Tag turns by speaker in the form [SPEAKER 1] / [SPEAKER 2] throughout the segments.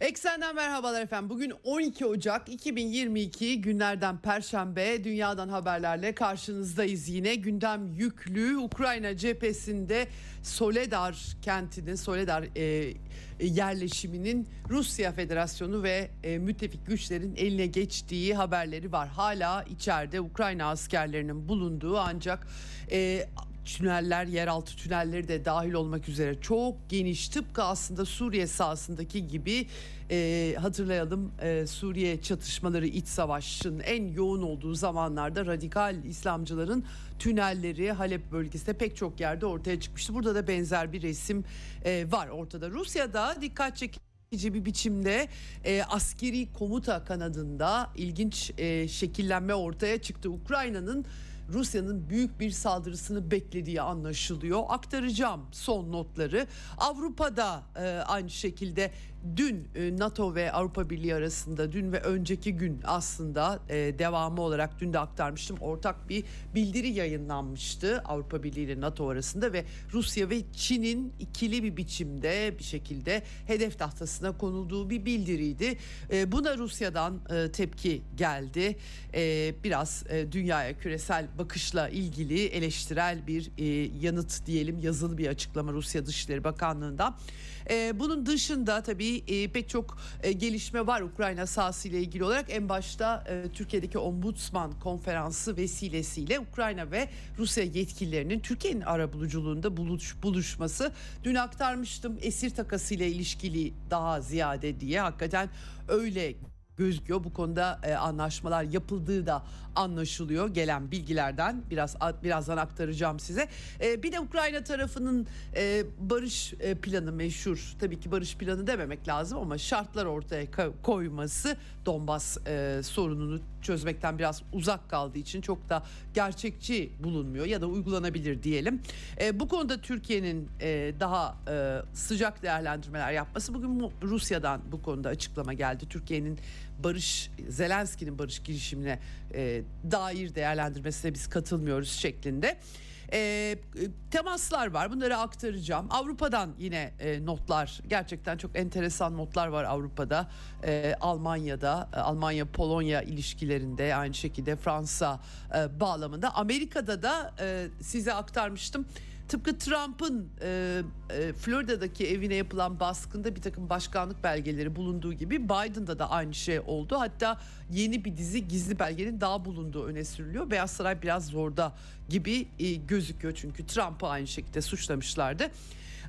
[SPEAKER 1] Eksenden merhabalar efendim. Bugün 12 Ocak 2022 günlerden Perşembe dünyadan haberlerle karşınızdayız yine. Gündem yüklü Ukrayna cephesinde Soledar kentinin, Soledar e, yerleşiminin Rusya Federasyonu ve e, müttefik güçlerin eline geçtiği haberleri var. Hala içeride Ukrayna askerlerinin bulunduğu ancak e, tüneller, yeraltı tünelleri de dahil olmak üzere çok geniş tıpkı aslında Suriye sahasındaki gibi e, hatırlayalım e, Suriye çatışmaları iç savaşın en yoğun olduğu zamanlarda radikal İslamcıların tünelleri Halep bölgesinde pek çok yerde ortaya çıkmıştı. Burada da benzer bir resim e, var ortada. Rusya'da dikkat çekici bir biçimde e, askeri komuta kanadında ilginç e, şekillenme ortaya çıktı. Ukrayna'nın Rusya'nın büyük bir saldırısını beklediği anlaşılıyor. Aktaracağım son notları. Avrupa'da e, aynı şekilde dün e, NATO ve Avrupa Birliği arasında dün ve önceki gün aslında e, devamı olarak dün de aktarmıştım. Ortak bir bildiri yayınlanmıştı Avrupa Birliği ile NATO arasında ve Rusya ve Çin'in ikili bir biçimde bir şekilde hedef tahtasına konulduğu bir bildiriydi. E, buna Rusya'dan tepki geldi. Biraz dünyaya küresel bakışla ilgili eleştirel bir yanıt diyelim yazılı bir açıklama Rusya Dışişleri Bakanlığı'ndan. E, bunun dışında tabii e, pek çok e, gelişme var Ukrayna sahası ile ilgili olarak. En başta e, Türkiye'deki Ombudsman konferansı vesilesiyle Ukrayna ve Rusya yetkililerinin Türkiye'nin arabuluculuğunda buluş, buluşması. Dün aktarmıştım esir takası ile ilişkili daha ziyade diye hakikaten öyle gözüküyor. Bu konuda e, anlaşmalar yapıldığı da anlaşılıyor gelen bilgilerden. Biraz birazdan aktaracağım size. E, bir de Ukrayna tarafının e, barış e, planı meşhur. Tabii ki barış planı dememek lazım ama şartlar ortaya koyması Donbas e, sorununu çözmekten biraz uzak kaldığı için çok da gerçekçi bulunmuyor ya da uygulanabilir diyelim. E, bu konuda Türkiye'nin e, daha e, sıcak değerlendirmeler yapması bugün Rusya'dan bu konuda açıklama geldi. Türkiye'nin barış Zelenski'nin barış girişimine e, dair değerlendirmesine biz katılmıyoruz şeklinde. E, temaslar var bunları aktaracağım. Avrupa'dan yine e, notlar gerçekten çok enteresan notlar var Avrupa'da. E, Almanya'da Almanya Polonya ilişkilerinde aynı şekilde Fransa e, bağlamında. Amerika'da da e, size aktarmıştım Tıpkı Trump'ın e, e, Florida'daki evine yapılan baskında bir takım başkanlık belgeleri bulunduğu gibi Biden'da da aynı şey oldu. Hatta yeni bir dizi gizli belgenin daha bulunduğu öne sürülüyor. Beyaz Saray biraz zorda gibi e, gözüküyor çünkü Trump'ı aynı şekilde suçlamışlardı.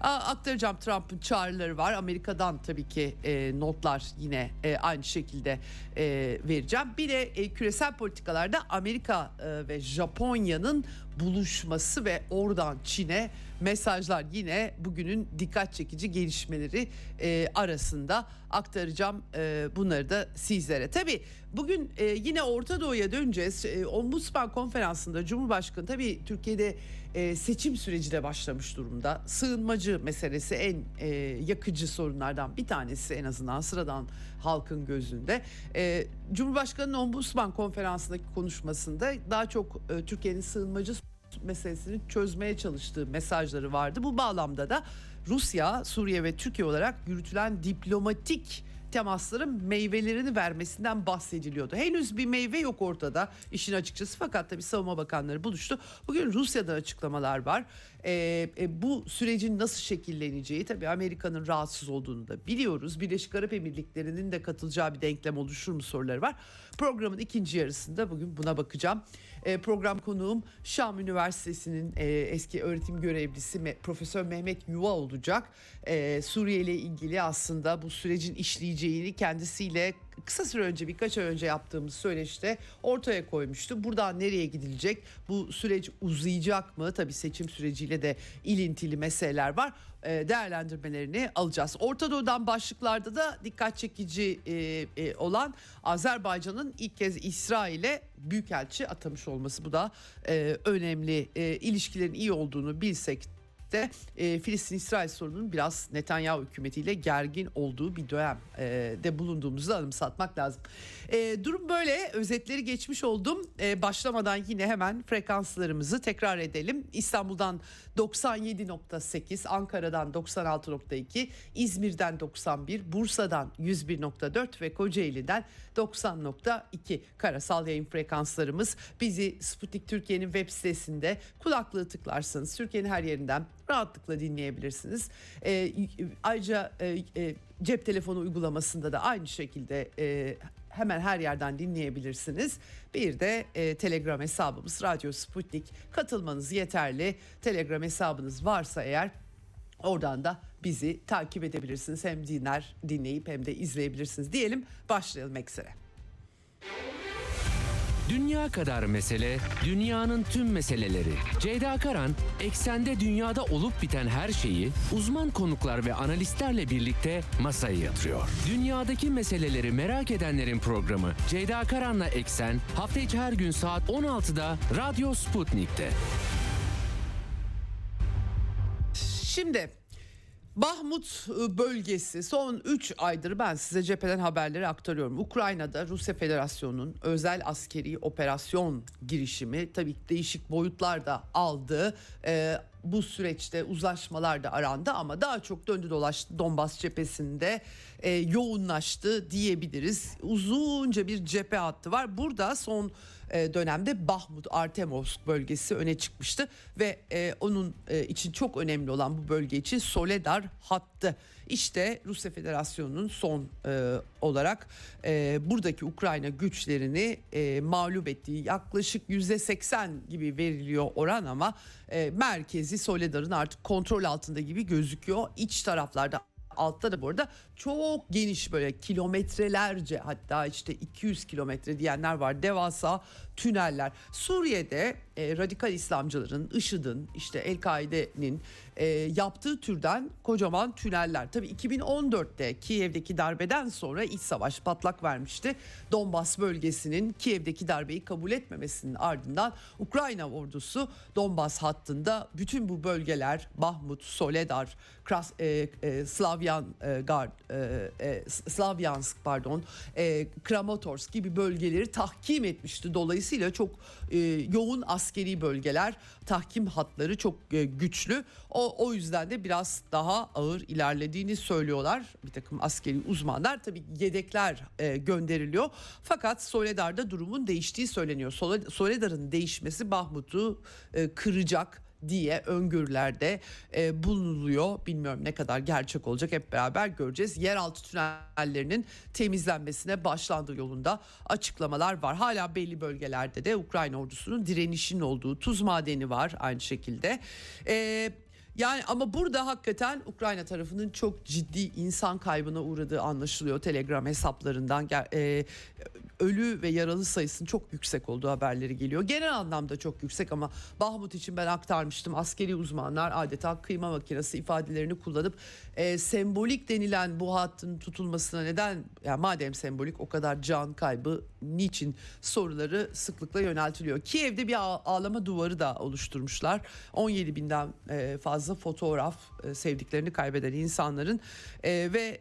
[SPEAKER 1] Aktaracağım Trump'ın çağrıları var. Amerika'dan tabii ki e, notlar yine e, aynı şekilde e, vereceğim. Bir de e, küresel politikalarda Amerika e, ve Japonya'nın buluşması ve oradan Çin'e mesajlar yine bugünün dikkat çekici gelişmeleri e, arasında aktaracağım e, bunları da sizlere. Tabii bugün e, yine Orta Doğu'ya döneceğiz. E, Ombudsman konferansında Cumhurbaşkanı tabii Türkiye'de e, seçim süreci de başlamış durumda. Sığınmacı meselesi en e, yakıcı sorunlardan bir tanesi en azından sıradan halkın gözünde. E, Cumhurbaşkanı'nın Ombudsman konferansındaki konuşmasında daha çok e, Türkiye'nin sığınmacı meselesini çözmeye çalıştığı mesajları vardı. Bu bağlamda da Rusya, Suriye ve Türkiye olarak yürütülen diplomatik temasların meyvelerini vermesinden bahsediliyordu. Henüz bir meyve yok ortada işin açıkçası fakat tabii savunma bakanları buluştu. Bugün Rusya'da açıklamalar var. E, e, bu sürecin nasıl şekilleneceği tabii Amerika'nın rahatsız olduğunu da biliyoruz. Birleşik Arap Emirlikleri'nin de katılacağı bir denklem oluşur mu soruları var. Programın ikinci yarısında bugün buna bakacağım. E, program konuğum Şam Üniversitesi'nin e, eski öğretim görevlisi Profesör Mehmet Yuva olacak. E, Suriye ile ilgili aslında bu sürecin işleyeceğini kendisiyle kısa süre önce birkaç ay önce yaptığımız söyleşte ortaya koymuştu. Buradan nereye gidilecek? Bu süreç uzayacak mı? Tabii seçim süreciyle de ilintili meseleler var. E, değerlendirmelerini alacağız. Orta Doğu'dan başlıklarda da dikkat çekici e, e, olan Azerbaycan'ın ilk kez İsrail'e büyükelçi atamış olması. Bu da e, önemli. İlişkilerin iyi olduğunu bilsek de e, Filistin-İsrail sorununun biraz Netanyahu hükümetiyle gergin olduğu bir dönemde e, bulunduğumuzu anımsatmak lazım. E, durum böyle özetleri geçmiş oldum. E, başlamadan yine hemen frekanslarımızı tekrar edelim. İstanbul'dan 97.8, Ankara'dan 96.2, İzmir'den 91, Bursa'dan 101.4 ve Kocaeli'den 90.2 karasal yayın frekanslarımız. Bizi Sputnik Türkiye'nin web sitesinde kulaklığı tıklarsanız Türkiye'nin her yerinden rahatlıkla dinleyebilirsiniz. E, ayrıca e, e, cep telefonu uygulamasında da aynı şekilde e, hemen her yerden dinleyebilirsiniz. Bir de e, Telegram hesabımız Radyo Sputnik. Katılmanız yeterli. Telegram hesabınız varsa eğer oradan da bizi takip edebilirsiniz. Hem dinler, dinleyip hem de izleyebilirsiniz diyelim. Başlayalım eksere.
[SPEAKER 2] Dünya kadar mesele, dünyanın tüm meseleleri. Ceyda Karan, eksende dünyada olup biten her şeyi uzman konuklar ve analistlerle birlikte masaya yatırıyor. Dünyadaki meseleleri merak edenlerin programı Ceyda Karan'la Eksen hafta içi her gün saat 16'da Radyo Sputnik'te.
[SPEAKER 1] Şimdi Bahmut ıı, bölgesi son 3 aydır ben size cepheden haberleri aktarıyorum. Ukrayna'da Rusya Federasyonu'nun özel askeri operasyon girişimi tabii değişik boyutlar da aldı. Ee, bu süreçte uzlaşmalar da arandı ama daha çok döndü dolaştı Donbas cephesinde e, yoğunlaştı diyebiliriz. Uzunca bir cephe hattı var. Burada son dönemde Bahmut Artemovsk bölgesi öne çıkmıştı ve e, onun e, için çok önemli olan bu bölge için Soledar hattı. İşte Rusya Federasyonu'nun son e, olarak e, buradaki Ukrayna güçlerini e, mağlup ettiği yaklaşık yüzde 80 gibi veriliyor oran ama e, merkezi Soledar'ın artık kontrol altında gibi gözüküyor. İç taraflarda altta da bu arada çok geniş böyle kilometrelerce hatta işte 200 kilometre diyenler var devasa tüneller. Suriye'de e, radikal İslamcıların, IŞİD'in işte El-Kaide'nin e, yaptığı türden kocaman tüneller. Tabii 2014'te Kiev'deki darbeden sonra iç savaş patlak vermişti. Donbas bölgesinin Kiev'deki darbeyi kabul etmemesinin ardından Ukrayna ordusu Donbas hattında bütün bu bölgeler Bahmut, Soledar, Kras, e, e, Slavyan e, Gard, e, e, Slavyansk pardon, e, Kramatorsk gibi bölgeleri tahkim etmişti. Dolayısıyla çok e, yoğun askeri bölgeler, tahkim hatları çok güçlü. O, o yüzden de biraz daha ağır ilerlediğini söylüyorlar bir takım askeri uzmanlar. Tabii yedekler gönderiliyor. Fakat Soledar'da durumun değiştiği söyleniyor. Soledar'ın değişmesi Bahmut'u kıracak diye öngörülerde e, bulunuluyor. Bilmiyorum ne kadar gerçek olacak hep beraber göreceğiz. Yeraltı tünellerinin temizlenmesine başlandığı yolunda açıklamalar var. Hala belli bölgelerde de Ukrayna ordusunun direnişinin olduğu tuz madeni var aynı şekilde. E, yani ama burada hakikaten Ukrayna tarafının çok ciddi insan kaybına uğradığı anlaşılıyor Telegram hesaplarından. E, ölü ve yaralı sayısının çok yüksek olduğu haberleri geliyor. Genel anlamda çok yüksek ama Bahmut için ben aktarmıştım. Askeri uzmanlar adeta kıyma makinesi ifadelerini kullanıp e, sembolik denilen bu hattın tutulmasına neden yani madem sembolik o kadar can kaybı niçin soruları sıklıkla yöneltiliyor. Kiev'de bir ağlama duvarı da oluşturmuşlar. 17 binden e, fazla fotoğraf e, sevdiklerini kaybeden insanların e, ve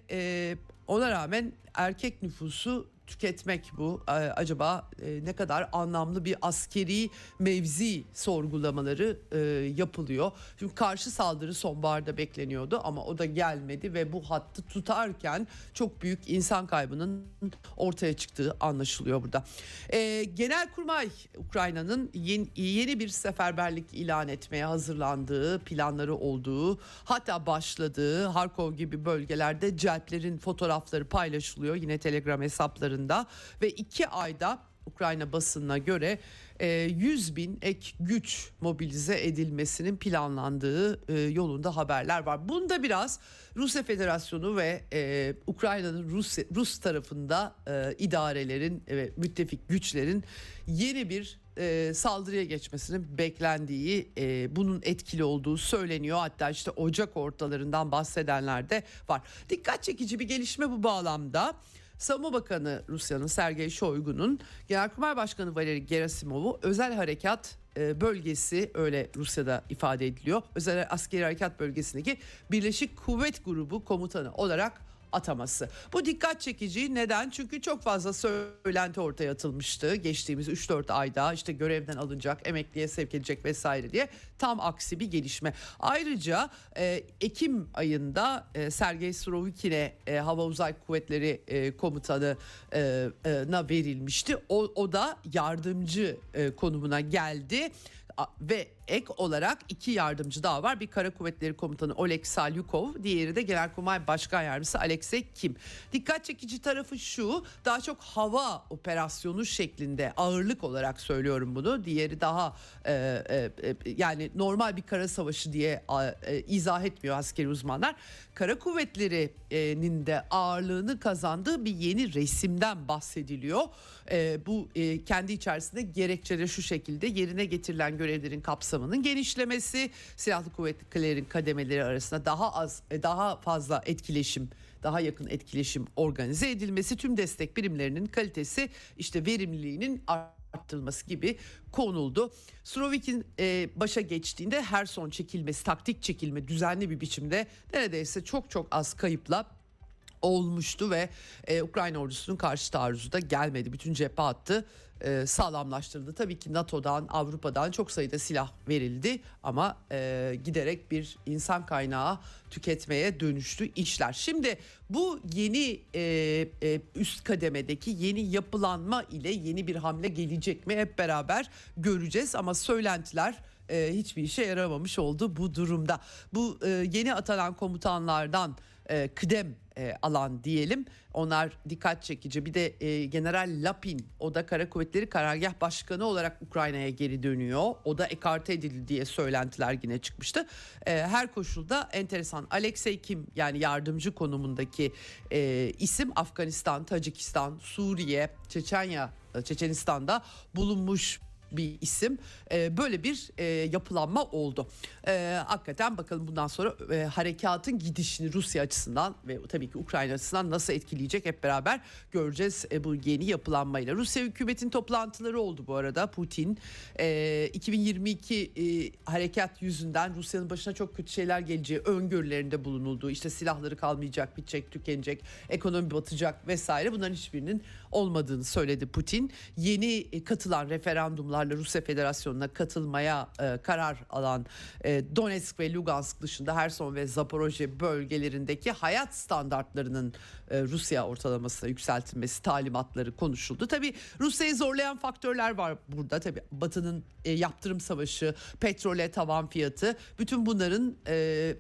[SPEAKER 1] ona rağmen erkek nüfusu tüketmek bu. Acaba e, ne kadar anlamlı bir askeri mevzi sorgulamaları e, yapılıyor. Çünkü karşı saldırı sonbaharda bekleniyordu ama o da gelmedi ve bu hattı tutarken çok büyük insan kaybının ortaya çıktığı anlaşılıyor burada. E, Genelkurmay Ukrayna'nın yeni, bir seferberlik ilan etmeye hazırlandığı, planları olduğu, hatta başladığı Harkov gibi bölgelerde celtlerin fotoğrafları paylaşılıyor yine Telegram hesapları civarında ve iki ayda Ukrayna basınına göre 100 bin ek güç mobilize edilmesinin planlandığı e, yolunda haberler var. Bunda biraz Rusya Federasyonu ve e, Ukrayna'nın Rus, Rus tarafında e, idarelerin ve müttefik güçlerin yeni bir e, saldırıya geçmesinin beklendiği e, bunun etkili olduğu söyleniyor. Hatta işte Ocak ortalarından bahsedenler de var. Dikkat çekici bir gelişme bu bağlamda. Savunma Bakanı Rusya'nın Sergey Shoigu'nun Genelkurmay Başkanı Valeri Gerasimov'u özel harekat e, bölgesi öyle Rusya'da ifade ediliyor. Özel askeri harekat bölgesindeki Birleşik Kuvvet Grubu komutanı olarak ataması. Bu dikkat çekici neden? Çünkü çok fazla söylenti ortaya atılmıştı. Geçtiğimiz 3-4 ayda işte görevden alınacak, emekliye sevk edecek vesaire diye tam aksi bir gelişme. Ayrıca e, Ekim ayında e, Sergey Surovikin'e e, Hava Uzay Kuvvetleri e, komutanına e, e, verilmişti. O, o da yardımcı e, konumuna geldi ve ek olarak iki yardımcı daha var. Bir Kara Kuvvetleri Komutanı Oleg Salyukov, diğeri de Genelkurmay Başkan Yardımcısı Alexey Kim. Dikkat çekici tarafı şu, daha çok hava operasyonu şeklinde ağırlık olarak söylüyorum bunu. Diğeri daha e, e, e yani normal bir kara savaşı diye e, izah etmiyor askeri uzmanlar. Kara Kuvvetleri'nin de ağırlığını kazandığı bir yeni resimden bahsediliyor. E, bu e, kendi içerisinde gerekçeleri şu şekilde yerine getirilen görevlerin kapsamının genişlemesi, silahlı kuvvetlerin kademeleri arasında daha az e, daha fazla etkileşim daha yakın etkileşim organize edilmesi, tüm destek birimlerinin kalitesi, işte verimliliğinin arttırılması gibi konuldu. Surovik'in e, başa geçtiğinde her son çekilmesi, taktik çekilme düzenli bir biçimde neredeyse çok çok az kayıpla olmuştu ve e, Ukrayna ordusunun karşı taarruzu da gelmedi. Bütün cephe hattı e, sağlamlaştırıldı. Tabii ki NATO'dan, Avrupa'dan çok sayıda silah verildi ama e, giderek bir insan kaynağı tüketmeye dönüştü işler. Şimdi bu yeni e, e, üst kademedeki yeni yapılanma ile yeni bir hamle gelecek mi hep beraber göreceğiz ama söylentiler e, hiçbir işe yaramamış oldu bu durumda. Bu e, yeni atanan komutanlardan e, kıdem e, alan diyelim. Onlar dikkat çekici. Bir de e, General Lapin o da Kara Kuvvetleri Karargah Başkanı olarak Ukrayna'ya geri dönüyor. O da ekarte edildi diye söylentiler yine çıkmıştı. E, her koşulda enteresan. Alexey Kim yani yardımcı konumundaki e, isim Afganistan, Tacikistan, Suriye, Çeçenya, Çeçenistan'da bulunmuş bir isim. E, böyle bir e, yapılanma oldu. E, hakikaten bakalım bundan sonra e, harekatın gidişini Rusya açısından ve tabii ki Ukrayna açısından nasıl etkileyecek hep beraber göreceğiz e, bu yeni yapılanmayla. Rusya hükümetin toplantıları oldu bu arada. Putin e, 2022 e, harekat yüzünden Rusya'nın başına çok kötü şeyler geleceği öngörülerinde bulunuldu. İşte silahları kalmayacak, bitecek, tükenecek, ekonomi batacak vesaire bunların hiçbirinin olmadığını söyledi Putin. Yeni e, katılan referandumlarla Rusya Federasyonu'na katılmaya e, karar alan e, Donetsk ve Lugansk dışında Herson ve Zaporojye bölgelerindeki hayat standartlarının e, Rusya ortalamasına yükseltilmesi talimatları konuşuldu. Tabii Rusya'yı zorlayan faktörler var burada. Tabii Batı'nın e, yaptırım savaşı, petrole tavan fiyatı bütün bunların e,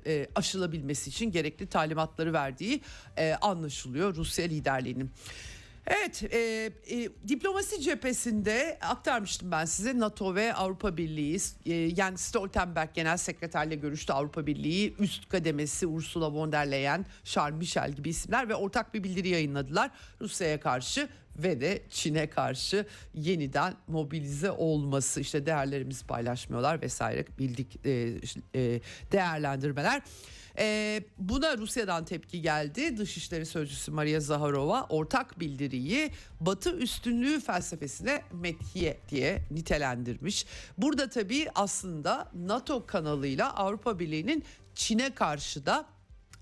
[SPEAKER 1] e, aşılabilmesi için gerekli talimatları verdiği e, anlaşılıyor Rusya liderliğinin. Evet, e, e, diplomasi cephesinde aktarmıştım ben size. NATO ve Avrupa Birliği, e, yani Stoltenberg Genel Sekreterle görüştü Avrupa Birliği, üst kademesi Ursula von der Leyen, Charles Michel gibi isimler ve ortak bir bildiri yayınladılar. Rusya'ya karşı ve de Çin'e karşı yeniden mobilize olması. İşte değerlerimizi paylaşmıyorlar vesaire. Bildik e, e, değerlendirmeler. E, buna Rusya'dan tepki geldi. Dışişleri Sözcüsü Maria Zaharova ortak bildiriyi Batı üstünlüğü felsefesine methiye diye nitelendirmiş. Burada tabii aslında NATO kanalıyla Avrupa Birliği'nin Çin'e karşı da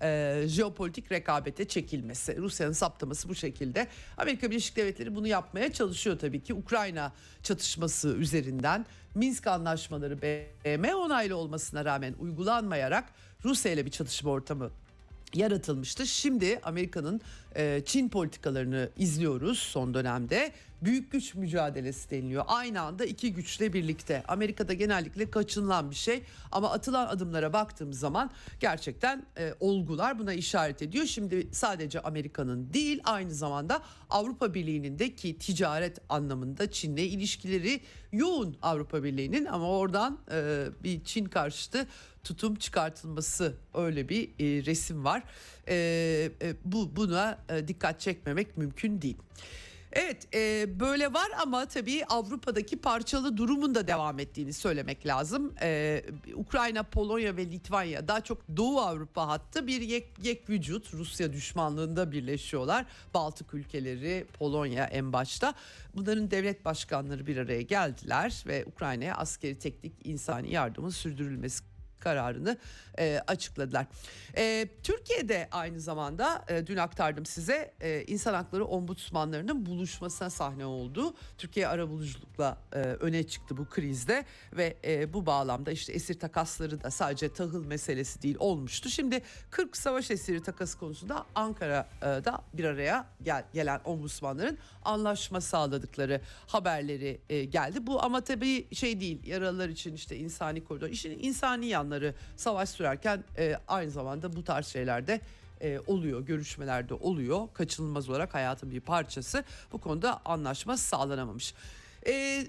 [SPEAKER 1] e, jeopolitik rekabete çekilmesi. Rusya'nın saptaması bu şekilde. Amerika Birleşik Devletleri bunu yapmaya çalışıyor tabii ki. Ukrayna çatışması üzerinden Minsk anlaşmaları BM onaylı olmasına rağmen uygulanmayarak Rusya ile bir çatışma ortamı yaratılmıştı. Şimdi Amerika'nın e, Çin politikalarını izliyoruz son dönemde büyük güç mücadelesi deniliyor. Aynı anda iki güçle birlikte. Amerika'da genellikle kaçınılan bir şey ama atılan adımlara baktığımız zaman gerçekten e, olgular buna işaret ediyor. Şimdi sadece Amerika'nın değil aynı zamanda Avrupa Birliği'nin de ki ticaret anlamında Çin'le ilişkileri yoğun Avrupa Birliği'nin ama oradan e, bir Çin karşıtı tutum çıkartılması öyle bir e, resim var. E, e, bu buna e, dikkat çekmemek mümkün değil. Evet e, böyle var ama tabii Avrupa'daki parçalı durumun da devam ettiğini söylemek lazım. E, Ukrayna, Polonya ve Litvanya daha çok Doğu Avrupa hattı bir yek, yek vücut Rusya düşmanlığında birleşiyorlar. Baltık ülkeleri, Polonya en başta. Bunların devlet başkanları bir araya geldiler ve Ukrayna'ya askeri teknik insani yardımın sürdürülmesi kararını e, açıkladılar. E, Türkiye'de aynı zamanda e, dün aktardım size e, insan hakları ombudsmanlarının buluşmasına sahne oldu. Türkiye arabuluculukla e, öne çıktı bu krizde ve e, bu bağlamda işte esir takasları da sadece tahıl meselesi değil olmuştu. Şimdi 40 savaş esiri takası konusunda Ankara'da bir araya gel, gelen ombudsmanların anlaşma sağladıkları haberleri e, geldi. Bu ama tabii şey değil yaralılar için işte insani koridor işin insani yanları savaş sürerken e, aynı zamanda bu tarz şeylerde e, oluyor görüşmelerde oluyor kaçınılmaz olarak hayatın bir parçası bu konuda anlaşma sağlanamamış. E,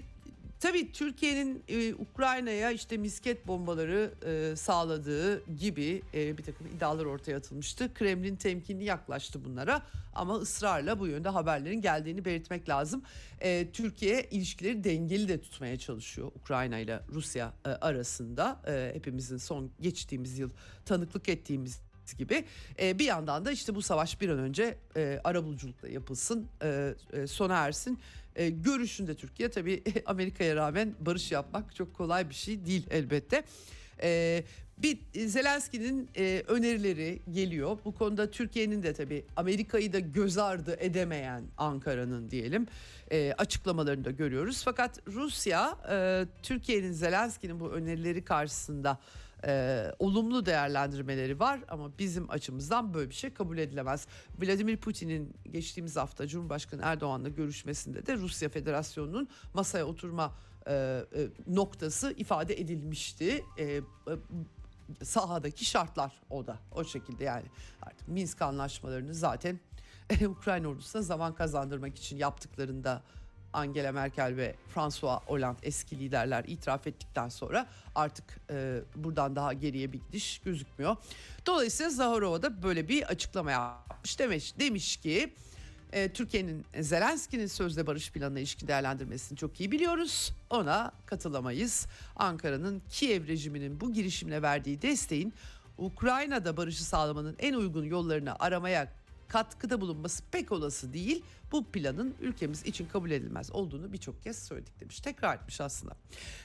[SPEAKER 1] Tabii Türkiye'nin e, Ukrayna'ya işte misket bombaları e, sağladığı gibi e, bir takım iddialar ortaya atılmıştı. Kremlin temkinli yaklaştı bunlara ama ısrarla bu yönde haberlerin geldiğini belirtmek lazım. E, Türkiye ilişkileri dengeli de tutmaya çalışıyor Ukrayna ile Rusya e, arasında. E, hepimizin son geçtiğimiz yıl tanıklık ettiğimiz gibi e, bir yandan da işte bu savaş bir an önce e, arabuluculukla yapılsın e, e, sona ersin e, görüşünde Türkiye tabii Amerika'ya rağmen barış yapmak çok kolay bir şey değil elbette. E, bir Zelenski'nin e, önerileri geliyor. Bu konuda Türkiye'nin de tabii Amerika'yı da göz ardı edemeyen Ankara'nın diyelim e, açıklamalarını da görüyoruz. Fakat Rusya e, Türkiye'nin Zelenski'nin bu önerileri karşısında e, olumlu değerlendirmeleri var ama bizim açımızdan böyle bir şey kabul edilemez. Vladimir Putin'in geçtiğimiz hafta Cumhurbaşkanı Erdoğan'la görüşmesinde de Rusya Federasyonu'nun masaya oturma e, e, noktası ifade edilmişti. E, e, sahadaki şartlar o da o şekilde yani artık Minsk anlaşmalarını zaten Ukrayna ordusuna zaman kazandırmak için yaptıklarında Angela Merkel ve François Hollande eski liderler itiraf ettikten sonra artık e, buradan daha geriye bir gidiş gözükmüyor. Dolayısıyla Zaharova da böyle bir açıklama yapmış demiş, demiş ki e, Türkiye'nin Zelenski'nin sözde barış planına ilişkin değerlendirmesini çok iyi biliyoruz. Ona katılamayız. Ankara'nın Kiev rejiminin bu girişimine verdiği desteğin Ukrayna'da barışı sağlamanın en uygun yollarını aramaya katkıda bulunması pek olası değil. Bu planın ülkemiz için kabul edilmez olduğunu birçok kez söyledik demiş. Tekrar etmiş aslında.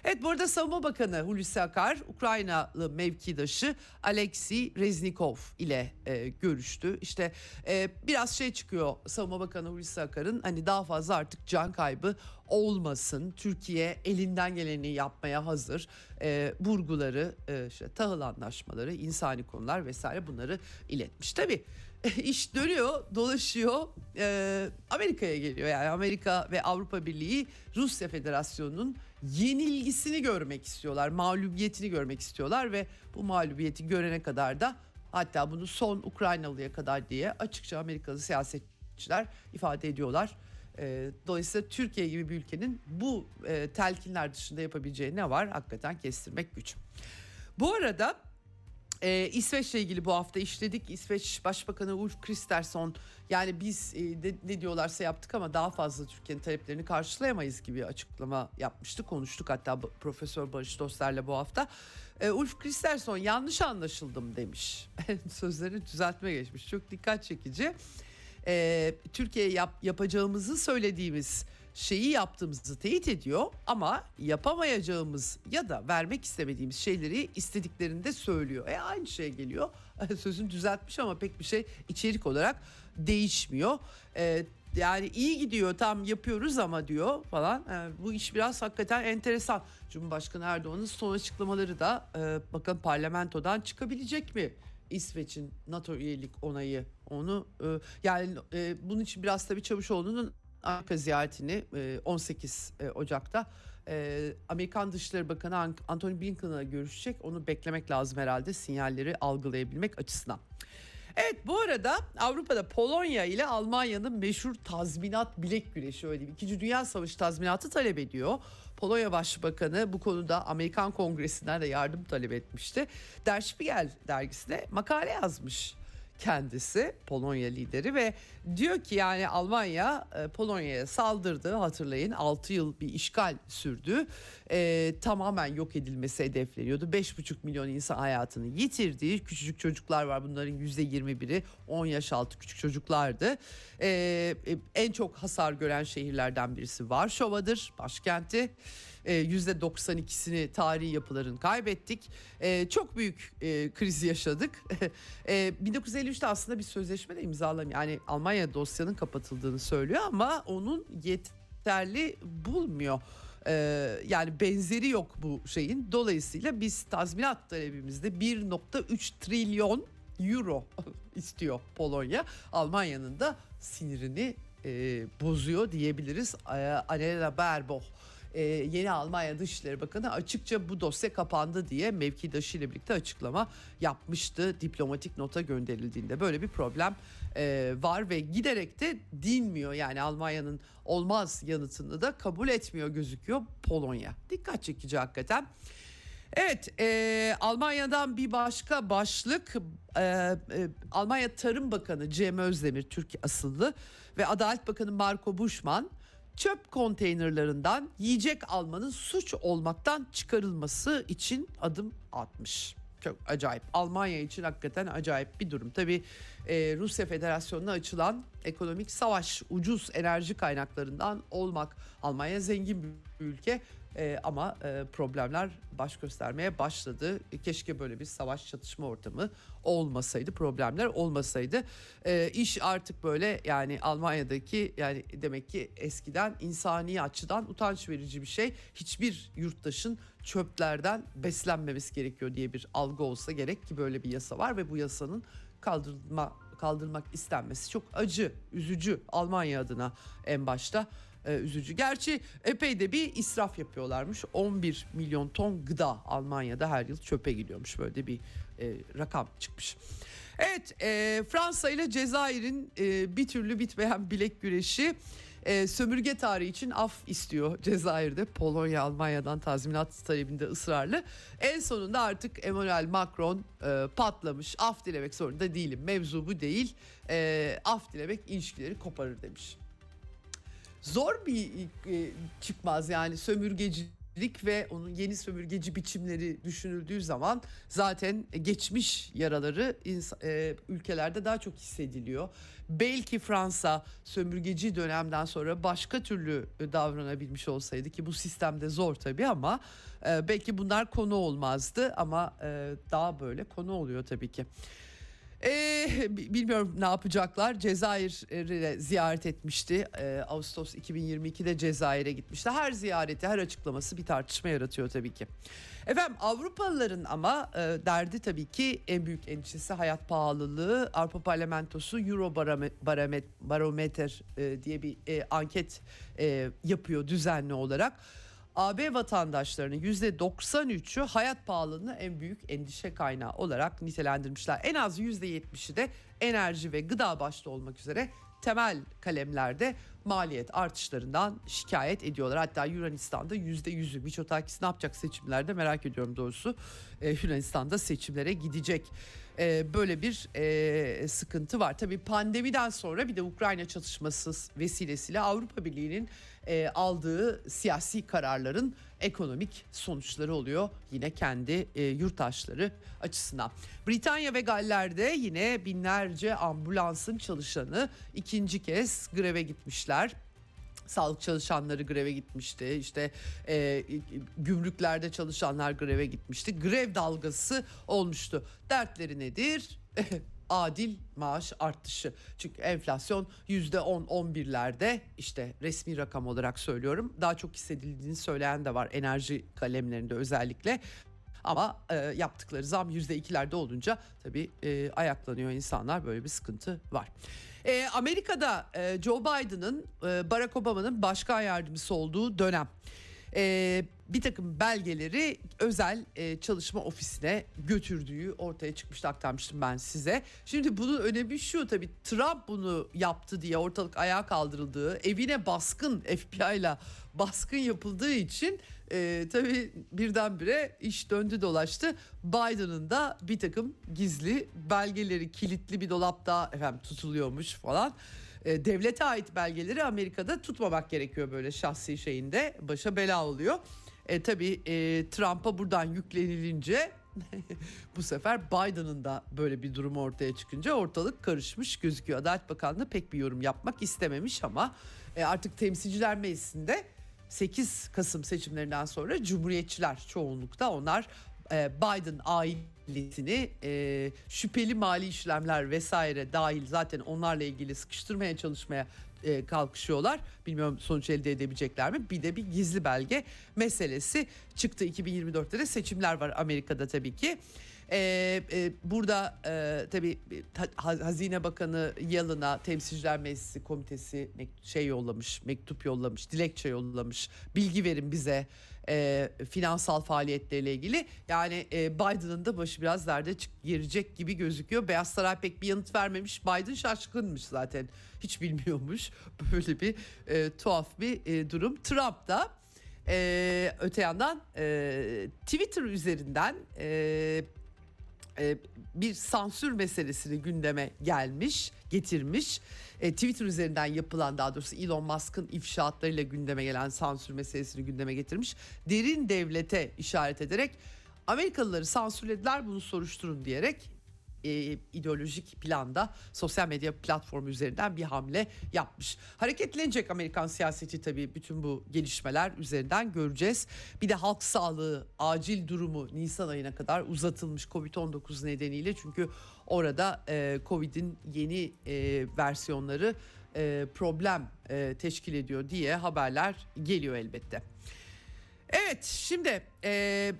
[SPEAKER 1] Evet bu arada Savunma Bakanı Hulusi Akar Ukraynalı mevkidaşı Alexey Reznikov ile e, görüştü. İşte e, biraz şey çıkıyor Savunma Bakanı Hulusi Akar'ın hani daha fazla artık can kaybı olmasın. Türkiye elinden geleni yapmaya hazır. E, vurguları, e, işte tahıl anlaşmaları, insani konular vesaire bunları iletmiş. Tabii iş dönüyor, dolaşıyor. E, Amerika'ya geliyor. Yani Amerika ve Avrupa Birliği Rusya Federasyonu'nun yenilgisini görmek istiyorlar. Mağlubiyetini görmek istiyorlar ve bu mağlubiyeti görene kadar da hatta bunu son Ukraynalıya kadar diye açıkça Amerikalı siyasetçiler ifade ediyorlar. E, dolayısıyla Türkiye gibi bir ülkenin bu e, telkinler dışında yapabileceği ne var? Hakikaten kestirmek güç. Bu arada ee, İsveç'le ilgili bu hafta işledik. İsveç Başbakanı Ulf Kristersson yani biz e, de, ne diyorlarsa yaptık ama daha fazla Türkiye'nin taleplerini karşılayamayız gibi açıklama yapmıştı. Konuştuk hatta Profesör Barış Dostlar'la bu hafta. E, Ulf Kristersson yanlış anlaşıldım demiş. Sözlerini düzeltme geçmiş. Çok dikkat çekici. E, Türkiye yap, yapacağımızı söylediğimiz şeyi yaptığımızı teyit ediyor ama yapamayacağımız ya da vermek istemediğimiz şeyleri istediklerinde söylüyor. E aynı şey geliyor. Sözünü düzeltmiş ama pek bir şey içerik olarak değişmiyor. E, yani iyi gidiyor tam yapıyoruz ama diyor falan. Yani bu iş biraz hakikaten enteresan. Cumhurbaşkanı Erdoğan'ın son açıklamaları da e, bakın parlamentodan çıkabilecek mi? İsveç'in NATO üyelik onayı onu e, yani e, bunun için biraz tabii Çavuşoğlu'nun Amerika ziyaretini e, 18 e, Ocak'ta e, Amerikan Dışişleri Bakanı An- Antony Blinken'la görüşecek. Onu beklemek lazım herhalde sinyalleri algılayabilmek açısından. Evet bu arada Avrupa'da Polonya ile Almanya'nın meşhur tazminat bilek güreşi öyle diyeyim. İkinci Dünya Savaşı tazminatı talep ediyor. Polonya Başbakanı bu konuda Amerikan Kongresi'nden de yardım talep etmişti. Der Spiegel dergisine makale yazmış kendisi Polonya lideri ve diyor ki yani Almanya e, Polonya'ya saldırdı. Hatırlayın 6 yıl bir işgal sürdü. E, tamamen yok edilmesi hedefleniyordu. 5,5 milyon insan hayatını yitirdi. Küçücük çocuklar var. Bunların %21'i 10 yaş altı küçük çocuklardı. E, e, en çok hasar gören şehirlerden birisi Varşova'dır başkenti %92'sini tarihi yapıların kaybettik. E, çok büyük e, kriz yaşadık. e, 1953'te aslında bir sözleşme de imzalam yani Almanya dosyanın kapatıldığını söylüyor ama onun yeterli bulmuyor. Yani benzeri yok bu şeyin. Dolayısıyla biz tazminat talebimizde 1.3 trilyon euro istiyor Polonya. Almanya'nın da sinirini e, bozuyor diyebiliriz. E, Annalena Baerbock e, yeni Almanya Dışişleri Bakanı açıkça bu dosya kapandı diye mevkidaşı ile birlikte açıklama yapmıştı diplomatik nota gönderildiğinde. Böyle bir problem e, var ve giderek de dinmiyor yani Almanya'nın olmaz yanıtını da kabul etmiyor gözüküyor Polonya. Dikkat çekici hakikaten. Evet, e, Almanya'dan bir başka başlık e, e, Almanya Tarım Bakanı Cem Özdemir, Türk asıllı ve Adalet Bakanı Marco Buschmann çöp konteynerlarından yiyecek almanın suç olmaktan çıkarılması için adım atmış. Çok acayip. Almanya için hakikaten acayip bir durum. Tabii e, Rusya Federasyonu'na açılan ekonomik savaş, ucuz enerji kaynaklarından olmak. Almanya zengin bir ülke e, ama e, problemler baş göstermeye başladı. E, keşke böyle bir savaş çatışma ortamı olmasaydı, problemler olmasaydı. E, iş artık böyle yani Almanya'daki yani demek ki eskiden insani açıdan utanç verici bir şey. Hiçbir yurttaşın çöplerden beslenmemesi gerekiyor diye bir algı olsa gerek ki böyle bir yasa var ve bu yasanın kaldırılma kaldırmak istenmesi çok acı, üzücü Almanya adına en başta e, üzücü. Gerçi epey de bir israf yapıyorlarmış. 11 milyon ton gıda Almanya'da her yıl çöpe gidiyormuş. Böyle bir e, rakam çıkmış. Evet e, Fransa ile Cezayir'in e, bir türlü bitmeyen bilek güreşi e, sömürge tarihi için af istiyor Cezayir'de. Polonya Almanya'dan tazminat talebinde ısrarlı. En sonunda artık Emmanuel Macron e, patlamış. Af dilemek zorunda değilim. Mevzu bu değil. E, af dilemek ilişkileri koparır demiş zor bir e, çıkmaz yani sömürgecilik ve onun yeni sömürgeci biçimleri düşünüldüğü zaman zaten geçmiş yaraları e, ülkelerde daha çok hissediliyor. Belki Fransa sömürgeci dönemden sonra başka türlü davranabilmiş olsaydı ki bu sistemde zor tabii ama e, belki bunlar konu olmazdı ama daha böyle konu oluyor tabii ki. Ee, bilmiyorum ne yapacaklar. Cezayir'i ziyaret etmişti. Ee, Ağustos 2022'de Cezayir'e gitmişti. Her ziyareti, her açıklaması bir tartışma yaratıyor tabii ki. Efendim Avrupalıların ama e, derdi tabii ki en büyük endişesi hayat pahalılığı. Avrupa Parlamentosu Euro Barometer e, diye bir e, anket e, yapıyor düzenli olarak. AB vatandaşlarının %93'ü hayat pahalılığını en büyük endişe kaynağı olarak nitelendirmişler. En az %70'i de enerji ve gıda başta olmak üzere temel kalemlerde maliyet artışlarından şikayet ediyorlar. Hatta Yunanistan'da %100'ü Miçotakis ne yapacak seçimlerde merak ediyorum doğrusu. Ee, Yunanistan'da seçimlere gidecek. Ee, böyle bir e, sıkıntı var. Tabii pandemiden sonra bir de Ukrayna çatışması vesilesiyle Avrupa Birliği'nin e, aldığı siyasi kararların ekonomik sonuçları oluyor yine kendi e, yurttaşları açısından. Britanya ve Galler'de yine binlerce ambulansın çalışanı ikinci kez greve gitmişler sağlık çalışanları greve gitmişti. İşte e, gümrüklerde çalışanlar greve gitmişti. Grev dalgası olmuştu. Dertleri nedir? adil maaş artışı. Çünkü enflasyon %10-11'lerde işte resmi rakam olarak söylüyorum. Daha çok hissedildiğini söyleyen de var enerji kalemlerinde özellikle. Ama e, yaptıkları zam %2'lerde olunca tabii e, ayaklanıyor insanlar böyle bir sıkıntı var. E, Amerika'da e, Joe Biden'ın e, Barack Obama'nın başkan yardımcısı olduğu dönem e, bir takım belgeleri özel e, çalışma ofisine götürdüğü ortaya çıkmıştı aktarmıştım ben size. Şimdi bunun önemi şu tabii Trump bunu yaptı diye ortalık ayağa kaldırıldığı evine baskın FBI ile baskın yapıldığı için e, tabii birdenbire iş döndü dolaştı. Biden'ın da bir takım gizli belgeleri kilitli bir dolapta efendim tutuluyormuş falan. E, devlete ait belgeleri Amerika'da tutmamak gerekiyor böyle şahsi şeyinde başa bela oluyor. E, tabii e, Trump'a buradan yüklenilince bu sefer Biden'ın da böyle bir durum ortaya çıkınca ortalık karışmış gözüküyor. Adalet Bakanlığı pek bir yorum yapmak istememiş ama e, artık Temsilciler Meclisi'nde 8 Kasım seçimlerinden sonra Cumhuriyetçiler çoğunlukta onlar e, Biden ailesini e, şüpheli mali işlemler vesaire dahil zaten onlarla ilgili sıkıştırmaya çalışmaya e, kalkışıyorlar. Bilmiyorum sonuç elde edebilecekler mi? Bir de bir gizli belge meselesi çıktı 2024'te de seçimler var Amerika'da tabii ki. Ee, e, burada e, tabii ha, Hazine Bakanı Yalın'a Temsilciler Meclisi Komitesi şey yollamış, mektup yollamış, dilekçe yollamış. Bilgi verin bize e, finansal faaliyetleriyle ilgili. Yani e, Biden'ın da başı biraz derde girecek gibi gözüküyor. Beyaz Saray pek bir yanıt vermemiş. Biden şaşkınmış zaten. Hiç bilmiyormuş. Böyle bir e, tuhaf bir e, durum. Trump da e, öte yandan e, Twitter üzerinden e, e, bir sansür meselesini gündeme gelmiş, getirmiş. E, Twitter üzerinden yapılan daha doğrusu Elon Musk'ın ifşaatlarıyla gündeme gelen sansür meselesini gündeme getirmiş. Derin devlete işaret ederek Amerikalıları sansürlediler bunu soruşturun diyerek e, ideolojik planda sosyal medya platformu üzerinden bir hamle yapmış. Hareketlenecek Amerikan siyaseti tabii bütün bu gelişmeler üzerinden göreceğiz. Bir de halk sağlığı acil durumu Nisan ayına kadar uzatılmış Covid-19 nedeniyle çünkü orada e, Covid'in yeni e, versiyonları e, problem e, teşkil ediyor diye haberler geliyor elbette. Evet şimdi e,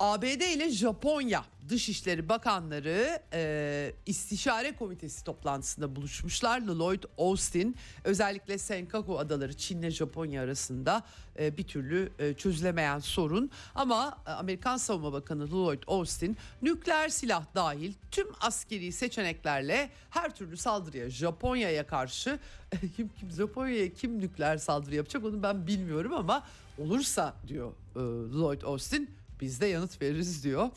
[SPEAKER 1] ABD ile Japonya Dışişleri Bakanları e, istişare komitesi toplantısında buluşmuşlar. Lloyd Austin özellikle Senkaku adaları Çin ile Japonya arasında e, bir türlü e, çözülemeyen sorun. Ama e, Amerikan Savunma Bakanı Lloyd Austin nükleer silah dahil tüm askeri seçeneklerle her türlü saldırıya Japonya'ya karşı kim kim Japonya'ya kim nükleer saldırı yapacak onu ben bilmiyorum ama olursa diyor e, Lloyd Austin biz de yanıt veririz diyor.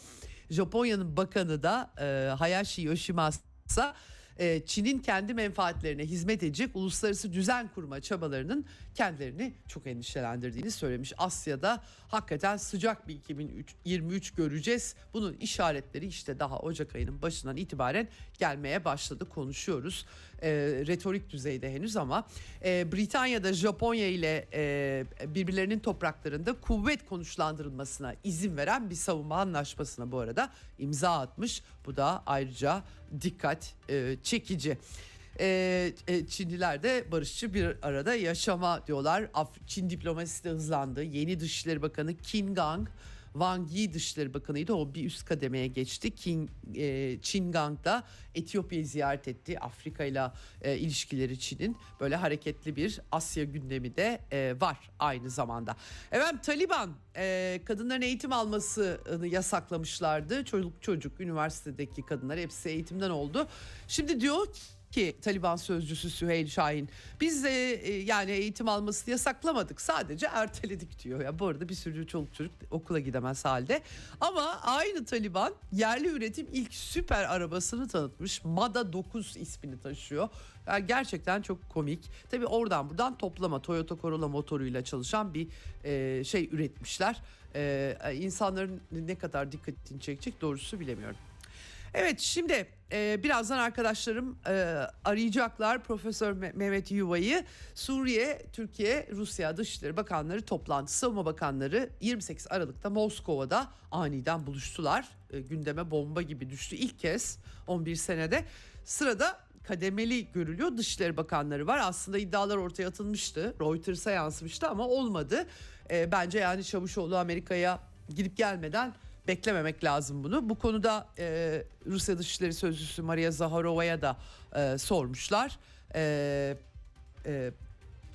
[SPEAKER 1] Japonya'nın bakanı da e, Hayashi Yoshimasa e, Çin'in kendi menfaatlerine hizmet edecek uluslararası düzen kurma çabalarının kendilerini çok endişelendirdiğini söylemiş. Asya'da hakikaten sıcak bir 2023 göreceğiz. Bunun işaretleri işte daha Ocak ayının başından itibaren gelmeye başladı konuşuyoruz. E, retorik düzeyde henüz ama e, Britanya'da Japonya ile e, birbirlerinin topraklarında kuvvet konuşlandırılmasına izin veren bir savunma anlaşmasına bu arada imza atmış. Bu da ayrıca dikkat e, çekici. Ee, Çinliler de barışçı bir arada yaşama diyorlar. Çin diplomasisi de hızlandı. Yeni Dışişleri Bakanı Qin Gang Wang Yi Dışişleri Bakanı'ydı. O bir üst kademeye geçti. King, e, Çin Gang da Etiyopya'yı ziyaret etti. Afrika ile e, ilişkileri Çin'in böyle hareketli bir Asya gündemi de e, var aynı zamanda. Efendim Taliban e, kadınların eğitim almasını yasaklamışlardı. Çocuk çocuk üniversitedeki kadınlar hepsi eğitimden oldu. Şimdi diyor ki Taliban sözcüsü Süheyl Şahin biz de e, yani eğitim almasını yasaklamadık sadece erteledik diyor. Ya bu arada bir sürü çoluk çocuk okula gidemez halde. Ama aynı Taliban yerli üretim ilk süper arabasını tanıtmış. Mada 9 ismini taşıyor. Yani gerçekten çok komik. Tabi oradan buradan toplama Toyota Corolla motoruyla çalışan bir e, şey üretmişler. E, insanların ne kadar dikkatini çekecek doğrusu bilemiyorum. Evet şimdi e, birazdan arkadaşlarım e, arayacaklar Profesör Mehmet Yuva'yı. Suriye, Türkiye, Rusya Dışişleri Bakanları toplantısı, Savunma Bakanları 28 Aralık'ta Moskova'da aniden buluştular. E, gündeme bomba gibi düştü ilk kez 11 senede. Sırada kademeli görülüyor. Dışişleri Bakanları var. Aslında iddialar ortaya atılmıştı. Reuters'a yansımıştı ama olmadı. E, bence yani Çavuşoğlu Amerika'ya gidip gelmeden beklememek lazım bunu. Bu konuda e, Rusya Dışişleri Sözcüsü Maria Zaharova'ya da e, sormuşlar. E, e,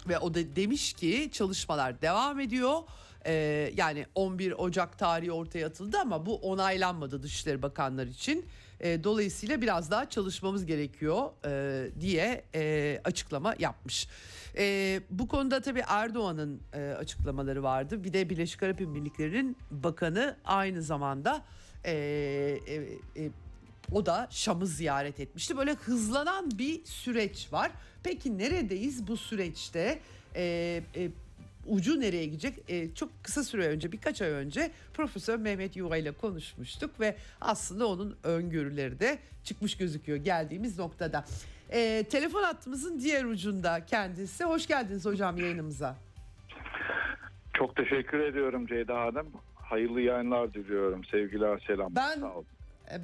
[SPEAKER 1] ve o da demiş ki çalışmalar devam ediyor. Ee, yani 11 Ocak tarihi ortaya atıldı ama bu onaylanmadı Dışişleri Bakanları için. Ee, dolayısıyla biraz daha çalışmamız gerekiyor e, diye e, açıklama yapmış. E, bu konuda tabii Erdoğan'ın e, açıklamaları vardı. Bir de Birleşik Arap Emirlikleri'nin bakanı aynı zamanda e, e, e, o da Şam'ı ziyaret etmişti. Böyle hızlanan bir süreç var. Peki neredeyiz bu süreçte? Ee, e, ucu nereye gidecek? Ee, çok kısa süre önce, birkaç ay önce Profesör Mehmet Yuva ile konuşmuştuk ve aslında onun öngörüleri de çıkmış gözüküyor geldiğimiz noktada. Ee, telefon hattımızın diğer ucunda kendisi. Hoş geldiniz hocam yayınımıza.
[SPEAKER 3] Çok teşekkür ediyorum Ceyda Hanım. Hayırlı yayınlar diliyorum. Sevgiler, selamlar.
[SPEAKER 1] Ben-. E,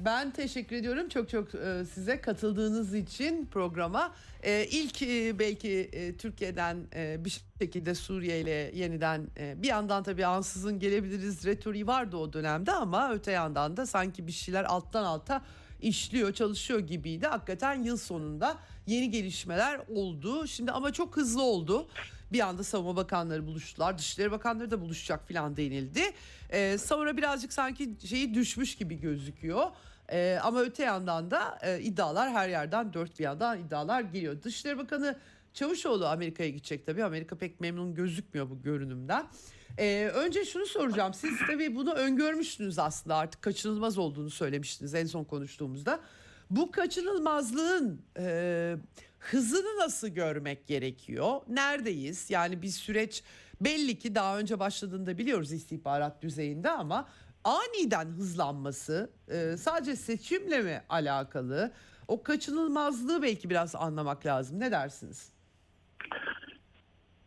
[SPEAKER 1] Ben teşekkür ediyorum çok çok e, size katıldığınız için programa. E, İlk e, belki e, Türkiye'den e, bir şekilde Suriye ile yeniden e, bir yandan tabii ansızın gelebiliriz retoriği vardı o dönemde ama öte yandan da sanki bir şeyler alttan alta işliyor çalışıyor gibiydi. Hakikaten yıl sonunda yeni gelişmeler oldu. Şimdi ama çok hızlı oldu. Bir anda savunma bakanları buluştular. Dışişleri bakanları da buluşacak filan denildi. Ee, sonra birazcık sanki şeyi düşmüş gibi gözüküyor. Ee, ama öte yandan da e, iddialar her yerden dört bir yandan iddialar geliyor. Dışişleri Bakanı Çavuşoğlu Amerika'ya gidecek tabii. Amerika pek memnun gözükmüyor bu görünümden. Ee, önce şunu soracağım. Siz tabii bunu öngörmüştünüz aslında artık kaçınılmaz olduğunu söylemiştiniz en son konuştuğumuzda. Bu kaçınılmazlığın e, hızını nasıl görmek gerekiyor? Neredeyiz? Yani bir süreç belli ki daha önce başladığında biliyoruz istihbarat düzeyinde ama aniden hızlanması e, sadece seçimle mi alakalı? O kaçınılmazlığı belki biraz anlamak lazım. Ne dersiniz?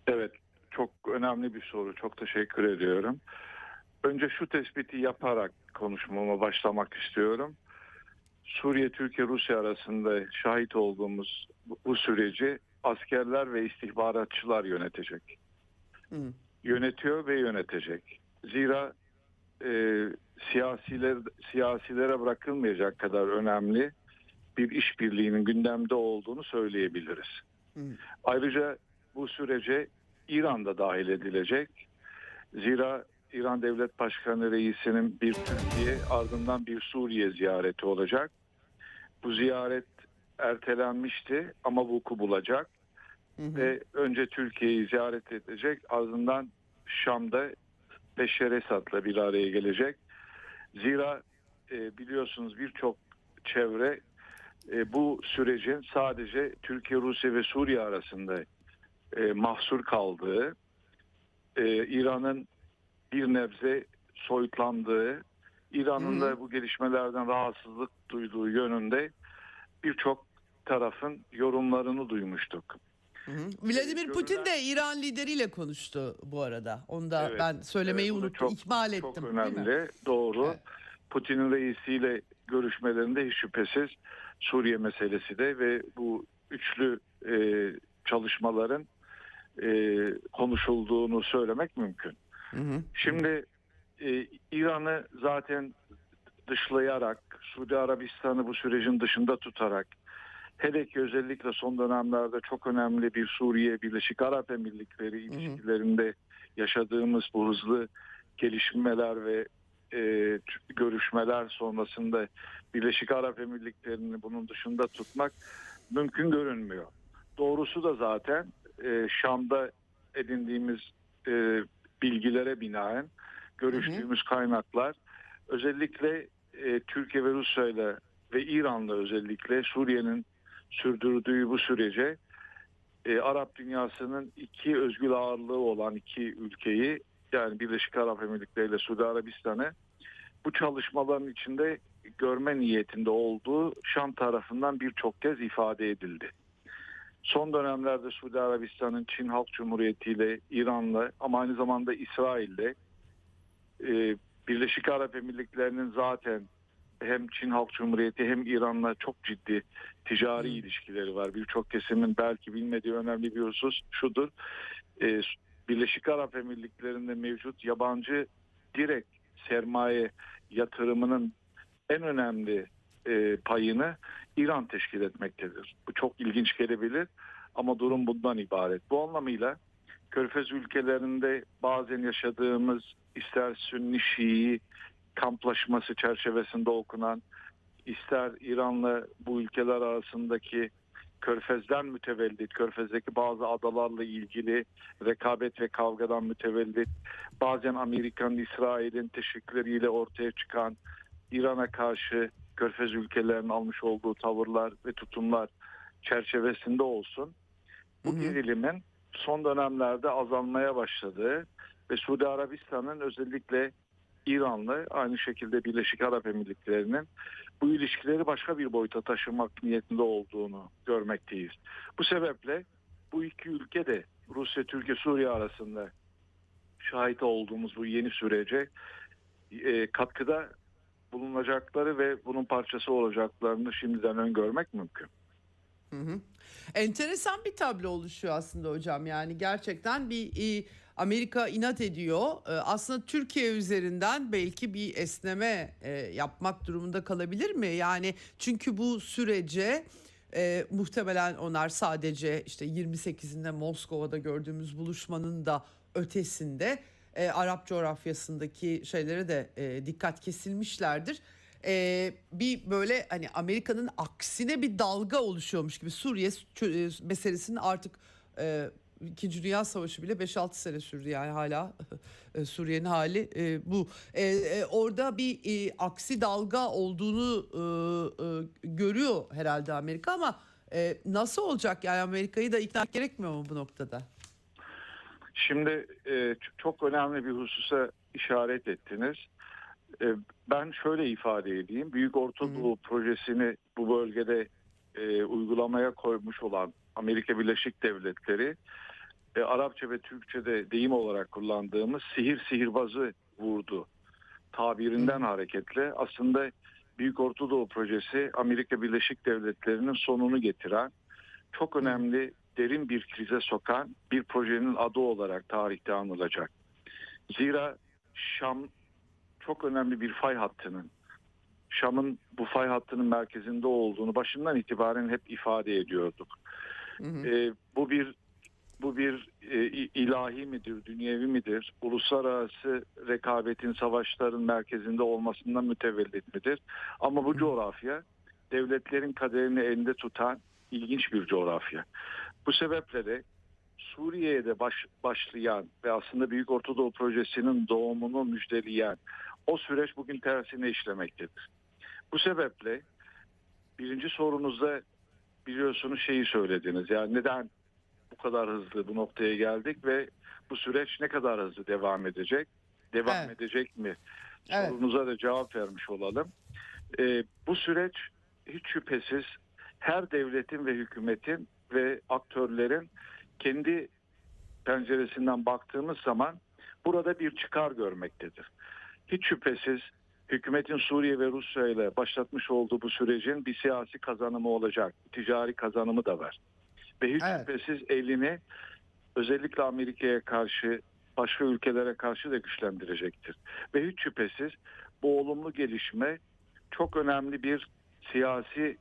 [SPEAKER 3] Evet, çok önemli bir soru. Çok teşekkür ediyorum. Önce şu tespiti yaparak konuşmama başlamak istiyorum. Suriye, Türkiye, Rusya arasında şahit olduğumuz bu- süreci askerler ve istihbaratçılar yönetecek.
[SPEAKER 1] Hı.
[SPEAKER 3] Yönetiyor ve yönetecek. Zira e, siyasiler siyasilere bırakılmayacak kadar önemli bir işbirliğinin gündemde olduğunu söyleyebiliriz.
[SPEAKER 1] Hı.
[SPEAKER 3] Ayrıca bu sürece İran da dahil edilecek. Zira İran Devlet Başkanı Reisi'nin bir Türkiye ardından bir Suriye ziyareti olacak. Bu ziyaret ertelenmişti ama vuku bulacak
[SPEAKER 1] Hı hı.
[SPEAKER 3] ve önce Türkiye'yi ziyaret edecek ardından Şam'da Beşer Esad'la bir araya gelecek. Zira e, biliyorsunuz birçok çevre e, bu sürecin sadece Türkiye, Rusya ve Suriye arasında e, mahsur kaldığı, e, İran'ın bir nebze soyutlandığı, İran'ın da bu gelişmelerden rahatsızlık duyduğu yönünde birçok tarafın yorumlarını duymuştuk.
[SPEAKER 1] Hı hı. Vladimir
[SPEAKER 3] görünen-
[SPEAKER 1] Putin de İran lideriyle konuştu bu arada. Onu da
[SPEAKER 3] Evet,
[SPEAKER 1] ben söylemeyi
[SPEAKER 3] evet,
[SPEAKER 1] unuttum,
[SPEAKER 3] çok-
[SPEAKER 1] ihmal ettim.
[SPEAKER 3] Çok
[SPEAKER 1] değil mi?
[SPEAKER 3] önemli, doğru.
[SPEAKER 1] Evet.
[SPEAKER 3] Putin'in reisiyle görüşmelerinde hiç şüphesiz Suriye meselesi de ve bu üçlü e, çalışmaların e, konuşulduğunu söylemek mümkün.
[SPEAKER 1] Hı hı.
[SPEAKER 3] Şimdi e, İran'ı zaten dışlayarak, Suudi Arabistan'ı bu sürecin dışında tutarak, hele ki özellikle son dönemlerde çok önemli bir Suriye Birleşik Arap Emirlikleri ilişkilerinde yaşadığımız bu hızlı gelişmeler ve e, görüşmeler sonrasında Birleşik Arap Emirlikleri'ni bunun dışında tutmak mümkün görünmüyor. Doğrusu da zaten e, Şam'da edindiğimiz e, bilgilere binaen görüştüğümüz kaynaklar özellikle e, Türkiye ve Rusya ile ve İran'la özellikle Suriye'nin sürdürdüğü bu sürece e, Arap dünyasının iki özgür ağırlığı olan iki ülkeyi yani Birleşik Arap Emirlikleri ile Suudi Arabistan'ı bu çalışmaların içinde görme niyetinde olduğu Şam tarafından birçok kez ifade edildi. Son dönemlerde Suudi Arabistan'ın Çin Halk Cumhuriyeti ile İran'la ama aynı zamanda İsrail'le e, Birleşik Arap Emirlikleri'nin zaten hem Çin Halk Cumhuriyeti hem İran'la çok ciddi ticari
[SPEAKER 1] Hmm.
[SPEAKER 3] ilişkileri var. Birçok kesimin belki bilmediği önemli bir husus şudur. E, Birleşik Arap Emirlikleri'nde mevcut yabancı direkt sermaye yatırımının en önemli e, payını İran teşkil etmektedir. Bu çok ilginç gelebilir ama durum bundan ibaret. Bu anlamıyla Körfez ülkelerinde bazen yaşadığımız ister Sünni Şii kamplaşması çerçevesinde okunan ister İran'la bu ülkeler arasındaki Körfez'den mütevellit, Körfez'deki bazı adalarla ilgili rekabet ve kavgadan mütevellit, bazen Amerika'nın, İsrail'in teşvikleriyle ortaya çıkan İran'a karşı Körfez ülkelerinin almış olduğu tavırlar ve tutumlar çerçevesinde olsun. Bu
[SPEAKER 1] Hı hı.
[SPEAKER 3] gerilimin son dönemlerde azalmaya başladığı ve Suudi Arabistan'ın özellikle İran'la aynı şekilde Birleşik Arap Emirlikleri'nin bu ilişkileri başka bir boyuta taşımak niyetinde olduğunu görmekteyiz. Bu sebeple bu iki ülke de Rusya, Türkiye, Suriye arasında şahit olduğumuz bu yeni sürece e, katkıda bulunacakları ve bunun parçası olacaklarını şimdiden öngörmek mümkün.
[SPEAKER 1] Hı hı. Enteresan bir tablo oluşuyor aslında hocam. Yani gerçekten bir e, Amerika inat ediyor. E, aslında Türkiye üzerinden belki bir esneme e, yapmak durumunda kalabilir mi? Yani çünkü bu sürece e, muhtemelen onlar sadece işte 28'inde Moskova'da gördüğümüz buluşmanın da ötesinde e, Arap coğrafyasındaki şeylere de e, dikkat kesilmişlerdir. E, bir böyle hani Amerika'nın aksine bir dalga oluşuyormuş gibi Suriye e, meselesinin artık e, İkinci Dünya Savaşı bile 5-6 sene sürdü yani hala e, Suriye'nin hali e, bu. E, e, orada bir e, aksi dalga olduğunu e, e, görüyor herhalde Amerika ama e, nasıl olacak yani Amerika'yı da ikna gerekmiyor mu bu noktada?
[SPEAKER 3] Şimdi e, çok önemli bir hususa işaret ettiniz. E, ben şöyle ifade edeyim. Büyük Orta. Doğu projesini bu bölgede e, uygulamaya koymuş olan Amerika Birleşik Devletleri e, Arapça ve Türkçe'de deyim olarak kullandığımız sihir sihirbazı vurdu tabirinden hareketle aslında Büyük Orta Doğu projesi Amerika Birleşik Devletleri'nin sonunu getiren çok önemli derin bir krize sokan bir projenin adı olarak tarihte anılacak. Zira Şam çok önemli bir fay hattının Şam'ın bu fay hattının merkezinde olduğunu başından itibaren hep ifade ediyorduk.
[SPEAKER 1] Hı hı.
[SPEAKER 3] E, bu bir bu bir e, ilahi midir, dünyevi midir, uluslararası rekabetin, savaşların merkezinde olmasından mütevellit midir? Ama bu coğrafya devletlerin kaderini elinde tutan ilginç bir coğrafya. Bu sebeple de Suriye'ye de baş, başlayan ve aslında Büyük Ortadoğu Projesi'nin doğumunu müjdeleyen o süreç bugün tersine işlemektedir. Bu sebeple birinci sorunuzda biliyorsunuz şeyi söylediniz. Yani neden bu kadar hızlı bu noktaya geldik ve bu süreç ne kadar hızlı devam edecek? Devam
[SPEAKER 1] Evet.
[SPEAKER 3] edecek mi?
[SPEAKER 1] Evet.
[SPEAKER 3] Sorunuza da cevap vermiş olalım. Ee, bu süreç hiç şüphesiz her devletin ve hükümetin ve aktörlerin kendi penceresinden baktığımız zaman burada bir çıkar görmektedir. Hiç şüphesiz hükümetin Suriye ve Rusya ile başlatmış olduğu bu sürecin bir siyasi kazanımı olacak, ticari kazanımı da var. Ve hiç
[SPEAKER 1] Evet.
[SPEAKER 3] şüphesiz elini özellikle Amerika'ya karşı başka ülkelere karşı da güçlendirecektir. Ve hiç şüphesiz bu olumlu gelişme çok önemli bir siyasi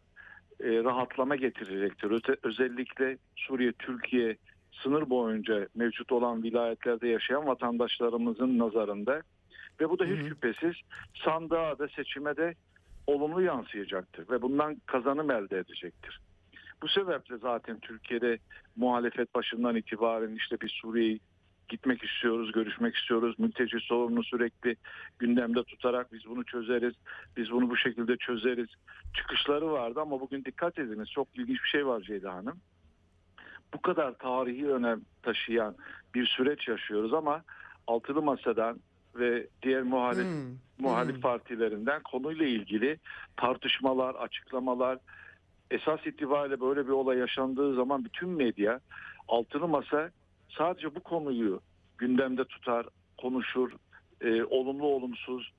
[SPEAKER 3] rahatlama getirecektir. Öte- özellikle Suriye, Türkiye sınır boyunca mevcut olan vilayetlerde yaşayan vatandaşlarımızın nazarında ve bu da hiç şüphesiz sandığa da seçime de olumlu yansıyacaktır ve bundan kazanım elde edecektir. Bu sebeple zaten Türkiye'de muhalefet başından itibaren işte biz Suriye'yi gitmek istiyoruz, görüşmek istiyoruz. Mülteci sorununu sürekli gündemde tutarak biz bunu çözeriz, biz bunu bu şekilde çözeriz. Çıkışları vardı ama bugün dikkat ediniz çok ilginç bir şey var Ceyda Hanım. Bu kadar tarihi önem taşıyan bir süreç yaşıyoruz ama altılı masadan ve diğer muhalif
[SPEAKER 1] Hmm.
[SPEAKER 3] muhalif
[SPEAKER 1] Hmm.
[SPEAKER 3] partilerinden konuyla ilgili tartışmalar, açıklamalar esas itibariyle böyle bir olay yaşandığı zaman bütün medya altılı masa sadece bu konuyu gündemde tutar, konuşur, e, olumlu olumsuz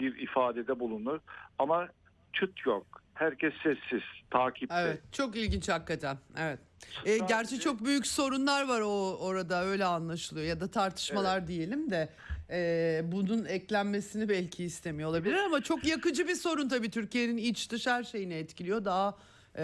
[SPEAKER 3] bir ifadede bulunur ama çıt yok. Herkes sessiz, takipte.
[SPEAKER 1] Evet çok ilginç hakikaten. Evet. E,
[SPEAKER 3] Sadece-
[SPEAKER 1] gerçi çok büyük sorunlar var o orada öyle anlaşılıyor ya da tartışmalar diyelim de e, bunun eklenmesini belki istemiyor olabilir ama çok yakıcı bir sorun tabii Türkiye'nin iç dış her şeyini etkiliyor. Daha e,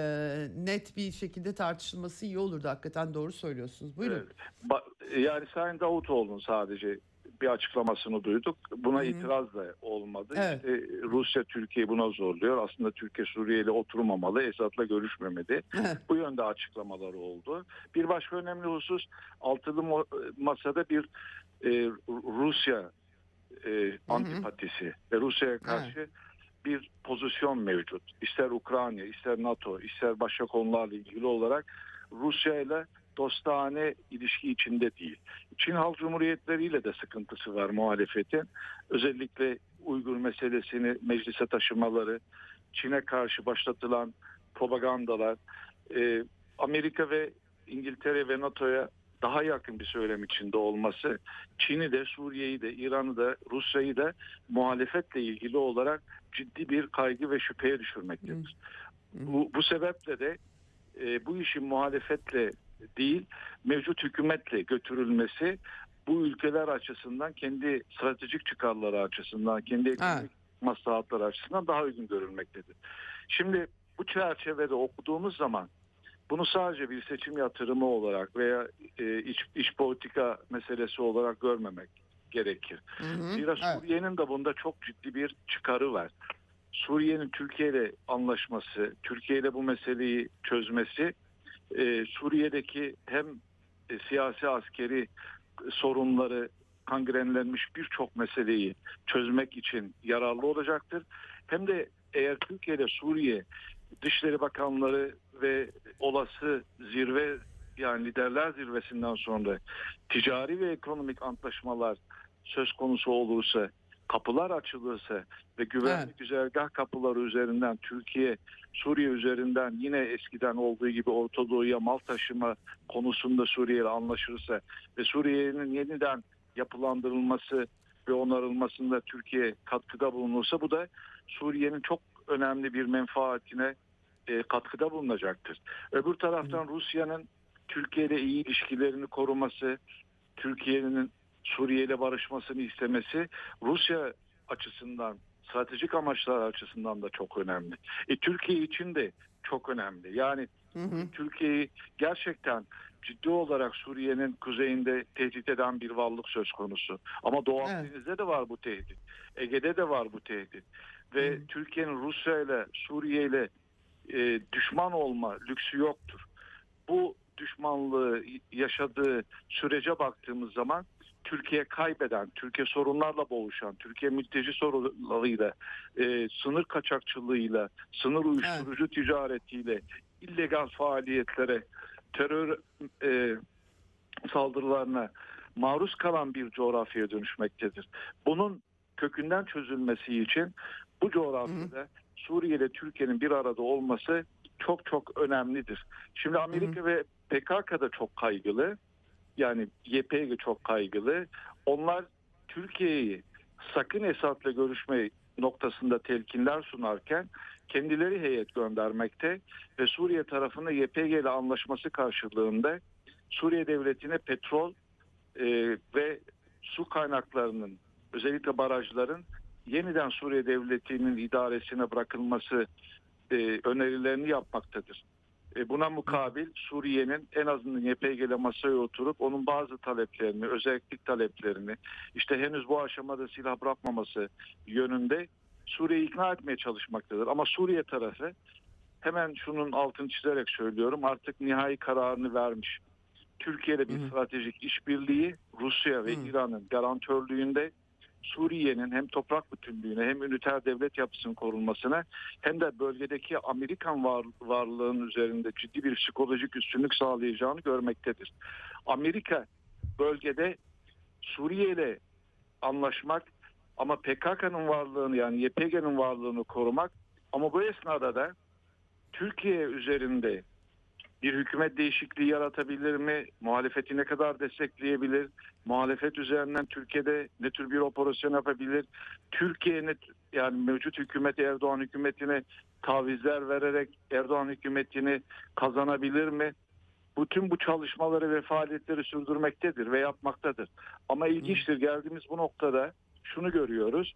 [SPEAKER 1] net bir şekilde tartışılması iyi olurdu hakikaten doğru söylüyorsunuz. Buyurun.
[SPEAKER 3] Evet. Ba- Yani Sayın Davutoğlu'nun sadece bir açıklamasını duyduk. Buna
[SPEAKER 1] Hı hı.
[SPEAKER 3] itiraz da olmadı.
[SPEAKER 1] Evet.
[SPEAKER 3] İşte Rusya Türkiye'yi buna zorluyor. Aslında Türkiye Suriye ile oturmamalı, Esad'la görüşmemeli. Bu yönde açıklamaları oldu. Bir başka önemli husus altılı masada bir e, Rusya e, antipatisi ve Rusya'ya karşı bir pozisyon mevcut. İster Ukrayna, ister NATO, ister başka konularla ilgili olarak Rusya ile dostane ilişki içinde değil. Çin Halk Cumhuriyetleri ile de sıkıntısı var muhalefetin. Özellikle Uygur meselesini meclise taşımaları, Çin'e karşı başlatılan propagandalar, e, Amerika ve İngiltere ve NATO'ya daha yakın bir söylem içinde olması, Çin'i de Suriye'yi de İran'ı da Rusya'yı da muhalefetle ilgili olarak ciddi bir kaygı ve şüpheye düşürmektedir. Bu, bu sebeple de e, bu işin muhalefetle değil mevcut hükümetle götürülmesi bu ülkeler açısından kendi stratejik çıkarları açısından kendi ekonomik maslahatları açısından daha uygun görülmektedir. Şimdi bu çerçevede okuduğumuz zaman bunu sadece bir seçim yatırımı olarak veya e, iç, iç politika meselesi olarak görmemek gerekir.
[SPEAKER 1] Hı hı.
[SPEAKER 3] Zira
[SPEAKER 1] Evet.
[SPEAKER 3] Suriye'nin de bunda çok ciddi bir çıkarı var. Suriye'nin Türkiye ile anlaşması, Türkiye ile bu meseleyi çözmesi, e, Suriye'deki hem e, siyasi askeri sorunları kangrenlenmiş birçok meseleyi çözmek için yararlı olacaktır. Hem de eğer Türkiye ile Suriye Dışişleri Bakanları ve olası zirve yani liderler zirvesinden sonra ticari ve ekonomik antlaşmalar söz konusu olursa, kapılar açılırsa ve güvenlik
[SPEAKER 1] Evet.
[SPEAKER 3] güzergah kapıları üzerinden Türkiye, Suriye üzerinden yine eskiden olduğu gibi Orta Doğu'ya mal taşıma konusunda Suriye ile anlaşırsa ve Suriye'nin yeniden yapılandırılması ve onarılmasında Türkiye katkıda bulunursa bu da Suriye'nin çok önemli bir menfaatine e, katkıda bulunacaktır. Öbür taraftan Rusya'nın Türkiye ile iyi ilişkilerini koruması, Türkiye'nin Suriye ile barışmasını istemesi Rusya açısından stratejik amaçlar açısından da çok önemli. E, Türkiye için de çok önemli. Yani
[SPEAKER 1] Hı hı.
[SPEAKER 3] Türkiye'yi gerçekten ciddi olarak Suriye'nin kuzeyinde tehdit eden bir varlık söz konusu. Ama Doğu
[SPEAKER 1] Evet.
[SPEAKER 3] Akdeniz'de de var bu tehdit. Ege'de de var bu tehdit. Ve
[SPEAKER 1] Hı.
[SPEAKER 3] Türkiye'nin Rusya ile Suriye ile e, düşman olma lüksü yoktur. Bu düşmanlığı yaşadığı sürece baktığımız zaman Türkiye kaybeden, Türkiye sorunlarla boğuşan, Türkiye mülteci sorunlarıyla, e, sınır kaçakçılığıyla, sınır uyuşturucu ticaretiyle, illegal faaliyetlere, terör e, saldırılarına maruz kalan bir coğrafyaya dönüşmektedir. Bunun kökünden çözülmesi için bu coğrafyada Suriye ile Türkiye'nin bir arada olması çok çok önemlidir. Şimdi Amerika ve PKK da çok kaygılı. Yani YPG çok kaygılı. Onlar Türkiye'yi sakın Esad'la görüşme noktasında telkinler sunarken kendileri heyet göndermekte ve Suriye tarafında YPG ile anlaşması karşılığında Suriye devletine petrol e, ve su kaynaklarının özellikle barajların yeniden Suriye devletinin idaresine bırakılması e, önerilerini yapmaktadır. E, buna mukabil Suriye'nin en azından YPG ile masaya oturup onun bazı taleplerini, özellik taleplerini işte henüz bu aşamada silah bırakmaması yönünde Suriye'yi ikna etmeye çalışmaktadır. Ama Suriye tarafı hemen şunun altını çizerek söylüyorum artık nihai kararını vermiş. Türkiye ile bir
[SPEAKER 1] Hı
[SPEAKER 3] stratejik işbirliği Rusya ve. İran'ın garantörlüğünde Suriye'nin hem toprak bütünlüğüne hem üniter devlet yapısının korunmasına hem de bölgedeki Amerikan var, varlığının üzerinde ciddi bir psikolojik üstünlük sağlayacağını görmektedir. Amerika bölgede Suriye ile anlaşmak ama PKK'nın varlığını yani YPG'nin varlığını korumak ama bu esnada da Türkiye üzerinde bir hükümet değişikliği yaratabilir mi? Muhalefeti ne kadar destekleyebilir? Muhalefet üzerinden Türkiye'de ne tür bir operasyon yapabilir? Türkiye ne, yani mevcut hükümet Erdoğan hükümetine tavizler vererek Erdoğan hükümetini kazanabilir mi? bütün bu çalışmaları ve faaliyetleri sürdürmektedir ve yapmaktadır. Ama ilginçtir geldiğimiz bu noktada şunu görüyoruz.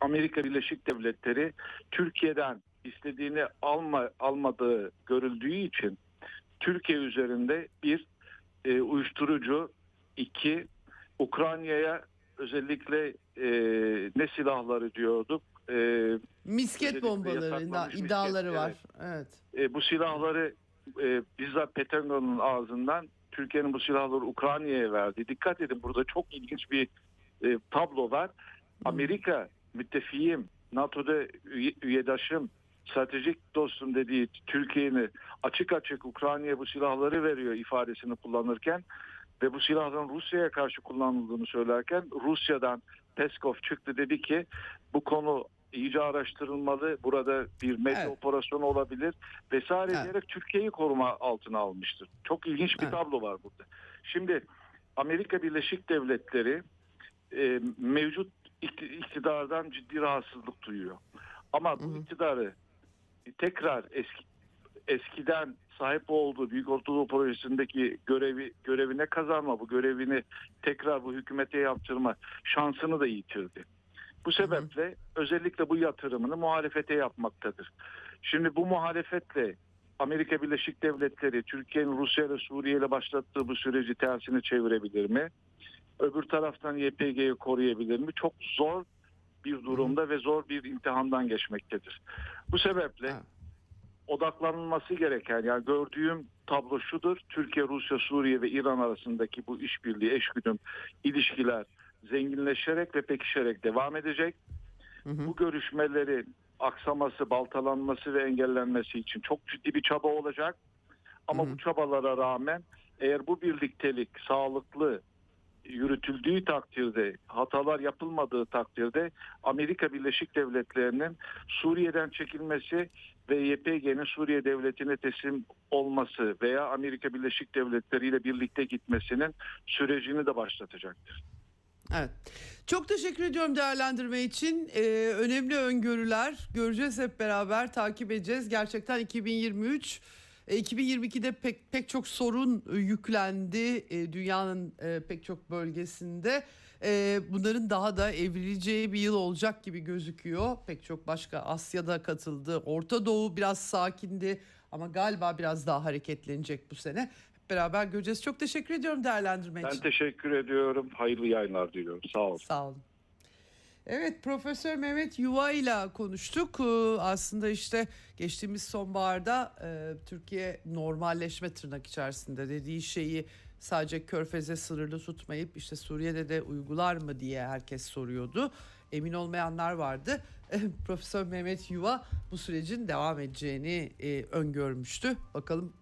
[SPEAKER 3] Amerika Birleşik Devletleri Türkiye'den istediğini alma almadığı görüldüğü için Türkiye üzerinde bir e, uyuşturucu, iki Ukrayna'ya özellikle e, ne silahları diyorduk, e,
[SPEAKER 1] Misket
[SPEAKER 3] Özellikle
[SPEAKER 1] bombaları
[SPEAKER 3] yasaklanmış misket,
[SPEAKER 1] iddiaları var.
[SPEAKER 3] evet.
[SPEAKER 1] Evet.
[SPEAKER 3] e, bu silahları e, bizzat Pentagon'un ağzından Türkiye'nin bu silahları Ukrayna'ya verdi. Dikkat edin burada çok ilginç bir e, tablo var. Amerika müttefiğim, NATO'da üye, üyedaşım, stratejik dostum dediği Türkiye'ni açık açık Ukrayna'ya bu silahları veriyor ifadesini kullanırken ve bu silahların Rusya'ya karşı kullanıldığını söylerken Rusya'dan Peskov çıktı dedi ki bu konu iyice araştırılmalı. Burada bir medya
[SPEAKER 1] Evet.
[SPEAKER 3] operasyonu olabilir vesaire
[SPEAKER 1] Evet.
[SPEAKER 3] diyerek Türkiye'yi koruma altına almıştır. Çok ilginç bir
[SPEAKER 1] Evet.
[SPEAKER 3] tablo var burada. Şimdi Amerika Birleşik Devletleri e, mevcut ikti- iktidardan ciddi rahatsızlık duyuyor. Ama bu iktidarı tekrar eski eskiden sahip olduğu Büyük Ortadoğu Projesi'ndeki görevi görevine kazanma, bu görevini tekrar bu hükümete yaptırma şansını da yitirdi. Bu sebeple özellikle bu yatırımını muhalefete yapmaktadır. Şimdi bu muhalefetle Amerika Birleşik Devletleri Türkiye'nin Rusya ile Suriye ile başlattığı bu süreci tersine çevirebilir mi? Öbür taraftan YPG'yi koruyabilir mi? Çok zor bir durumda ve zor bir imtihandan geçmektedir. Bu sebeple
[SPEAKER 1] Evet.
[SPEAKER 3] odaklanılması gereken yani gördüğüm tablo şudur. Türkiye, Rusya, Suriye ve İran arasındaki bu işbirliği, eşgüdüm ilişkiler zenginleşerek ve pekişerek devam edecek.
[SPEAKER 1] Hı hı.
[SPEAKER 3] Bu görüşmelerin aksaması, baltalanması ve engellenmesi için çok ciddi bir çaba olacak. Ama
[SPEAKER 1] Hı hı.
[SPEAKER 3] bu çabalara rağmen eğer bu birliktelik sağlıklı yürütüldüğü takdirde, hatalar yapılmadığı takdirde Amerika Birleşik Devletleri'nin Suriye'den çekilmesi ve YPG'nin Suriye devletine teslim olması veya Amerika Birleşik Devletleri ile birlikte gitmesinin sürecini de başlatacaktır.
[SPEAKER 1] Evet. Çok teşekkür ediyorum değerlendirme için. Ee, önemli öngörüler göreceğiz hep beraber takip edeceğiz. Gerçekten 2023 e, 2022'de pek pek çok sorun e, yüklendi e, dünyanın e, pek çok bölgesinde. E, bunların daha da evrileceği bir yıl olacak gibi gözüküyor. Pek çok başka Asya'da katıldı. Orta Doğu biraz sakindi ama galiba biraz daha hareketlenecek bu sene. Hep beraber göreceğiz. Çok teşekkür ediyorum değerlendirme için.
[SPEAKER 3] Ben teşekkür ediyorum. Hayırlı yayınlar diliyorum. Sağ olun.
[SPEAKER 1] Sağ olun. Evet Profesör Mehmet Yuva ile konuştuk. Ee, Aslında işte geçtiğimiz sonbaharda e, Türkiye normalleşme tırnak içerisinde dediği şeyi sadece Körfez'e sınırlı tutmayıp işte Suriye'de de uygular mı diye herkes soruyordu. Emin olmayanlar vardı. Profesör Mehmet Yuva bu sürecin devam edeceğini e, öngörmüştü. Bakalım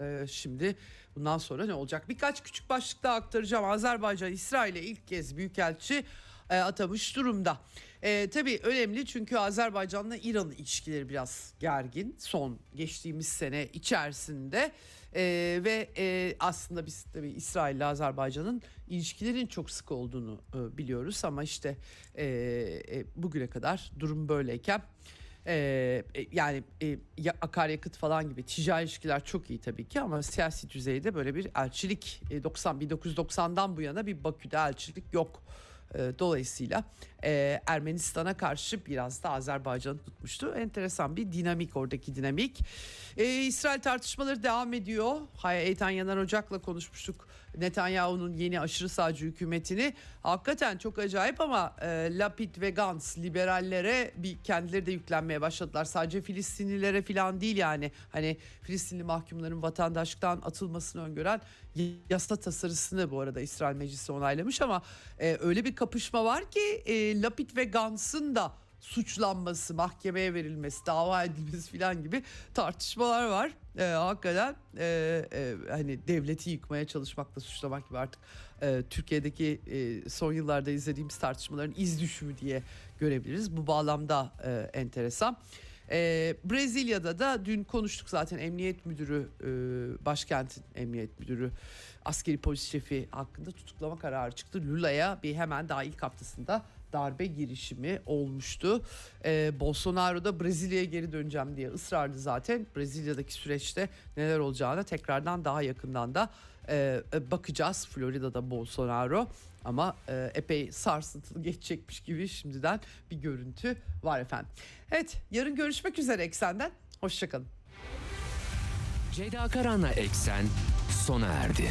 [SPEAKER 1] e, şimdi bundan sonra ne olacak? Birkaç küçük başlık daha aktaracağım. Azerbaycan İsrail'e ilk kez büyükelçi e, atamış durumda. E, tabii önemli çünkü Azerbaycan'la İran ilişkileri biraz gergin son geçtiğimiz sene içerisinde E, ve e, aslında biz tabii İsrail ile Azerbaycan'ın ilişkilerin çok sık olduğunu e, biliyoruz ama işte e, e, bugüne kadar durum böyleyken ee, yani e, ya- akaryakıt falan gibi ticari ilişkiler çok iyi tabii ki ama siyasi düzeyde böyle bir elçilik e, 90 1990'dan bu yana bir Bakü'de elçilik yok. Dolayısıyla e, Ermenistan'a karşı biraz da Azerbaycan'ı tutmuştu. Enteresan bir dinamik oradaki dinamik. E, İsrail tartışmaları devam ediyor. Eytan Yanar Ocak'la konuşmuştuk. Netanyahu'nun yeni aşırı sağcı hükümetini. Hakikaten çok acayip ama e, Lapid ve Gantz liberallere bir kendileri de yüklenmeye başladılar. Sadece Filistinlilere falan değil yani. Hani Filistinli mahkumların vatandaşlıktan atılmasını öngören yasa tasarısını bu arada İsrail Meclisi onaylamış ama e, öyle bir kapışma var ki e, Lapid ve Gantz'ın da suçlanması, mahkemeye verilmesi, dava edilmesi falan gibi tartışmalar var. E, hakikaten e, e, hani devleti yıkmaya çalışmakla suçlamak gibi artık e, Türkiye'deki e, son yıllarda izlediğimiz tartışmaların iz düşümü diye görebiliriz. Bu bağlamda e, enteresan. E, Brezilya'da da dün konuştuk zaten emniyet müdürü, e, başkentin emniyet müdürü, askeri polis şefi hakkında tutuklama kararı çıktı. Lula'ya bir hemen daha ilk haftasında darbe girişimi olmuştu. Ee, Bolsonaro da Brezilya'ya geri döneceğim diye ısrarlı zaten. Brezilya'daki süreçte neler olacağına tekrardan daha yakından da e, bakacağız. Florida'da Bolsonaro ama e, epey sarsıntılı geçecekmiş gibi şimdiden bir görüntü var efendim. Evet yarın görüşmek üzere Eksen'den. Hoşçakalın.
[SPEAKER 2] Ceyda Karan'la Eksen sona erdi.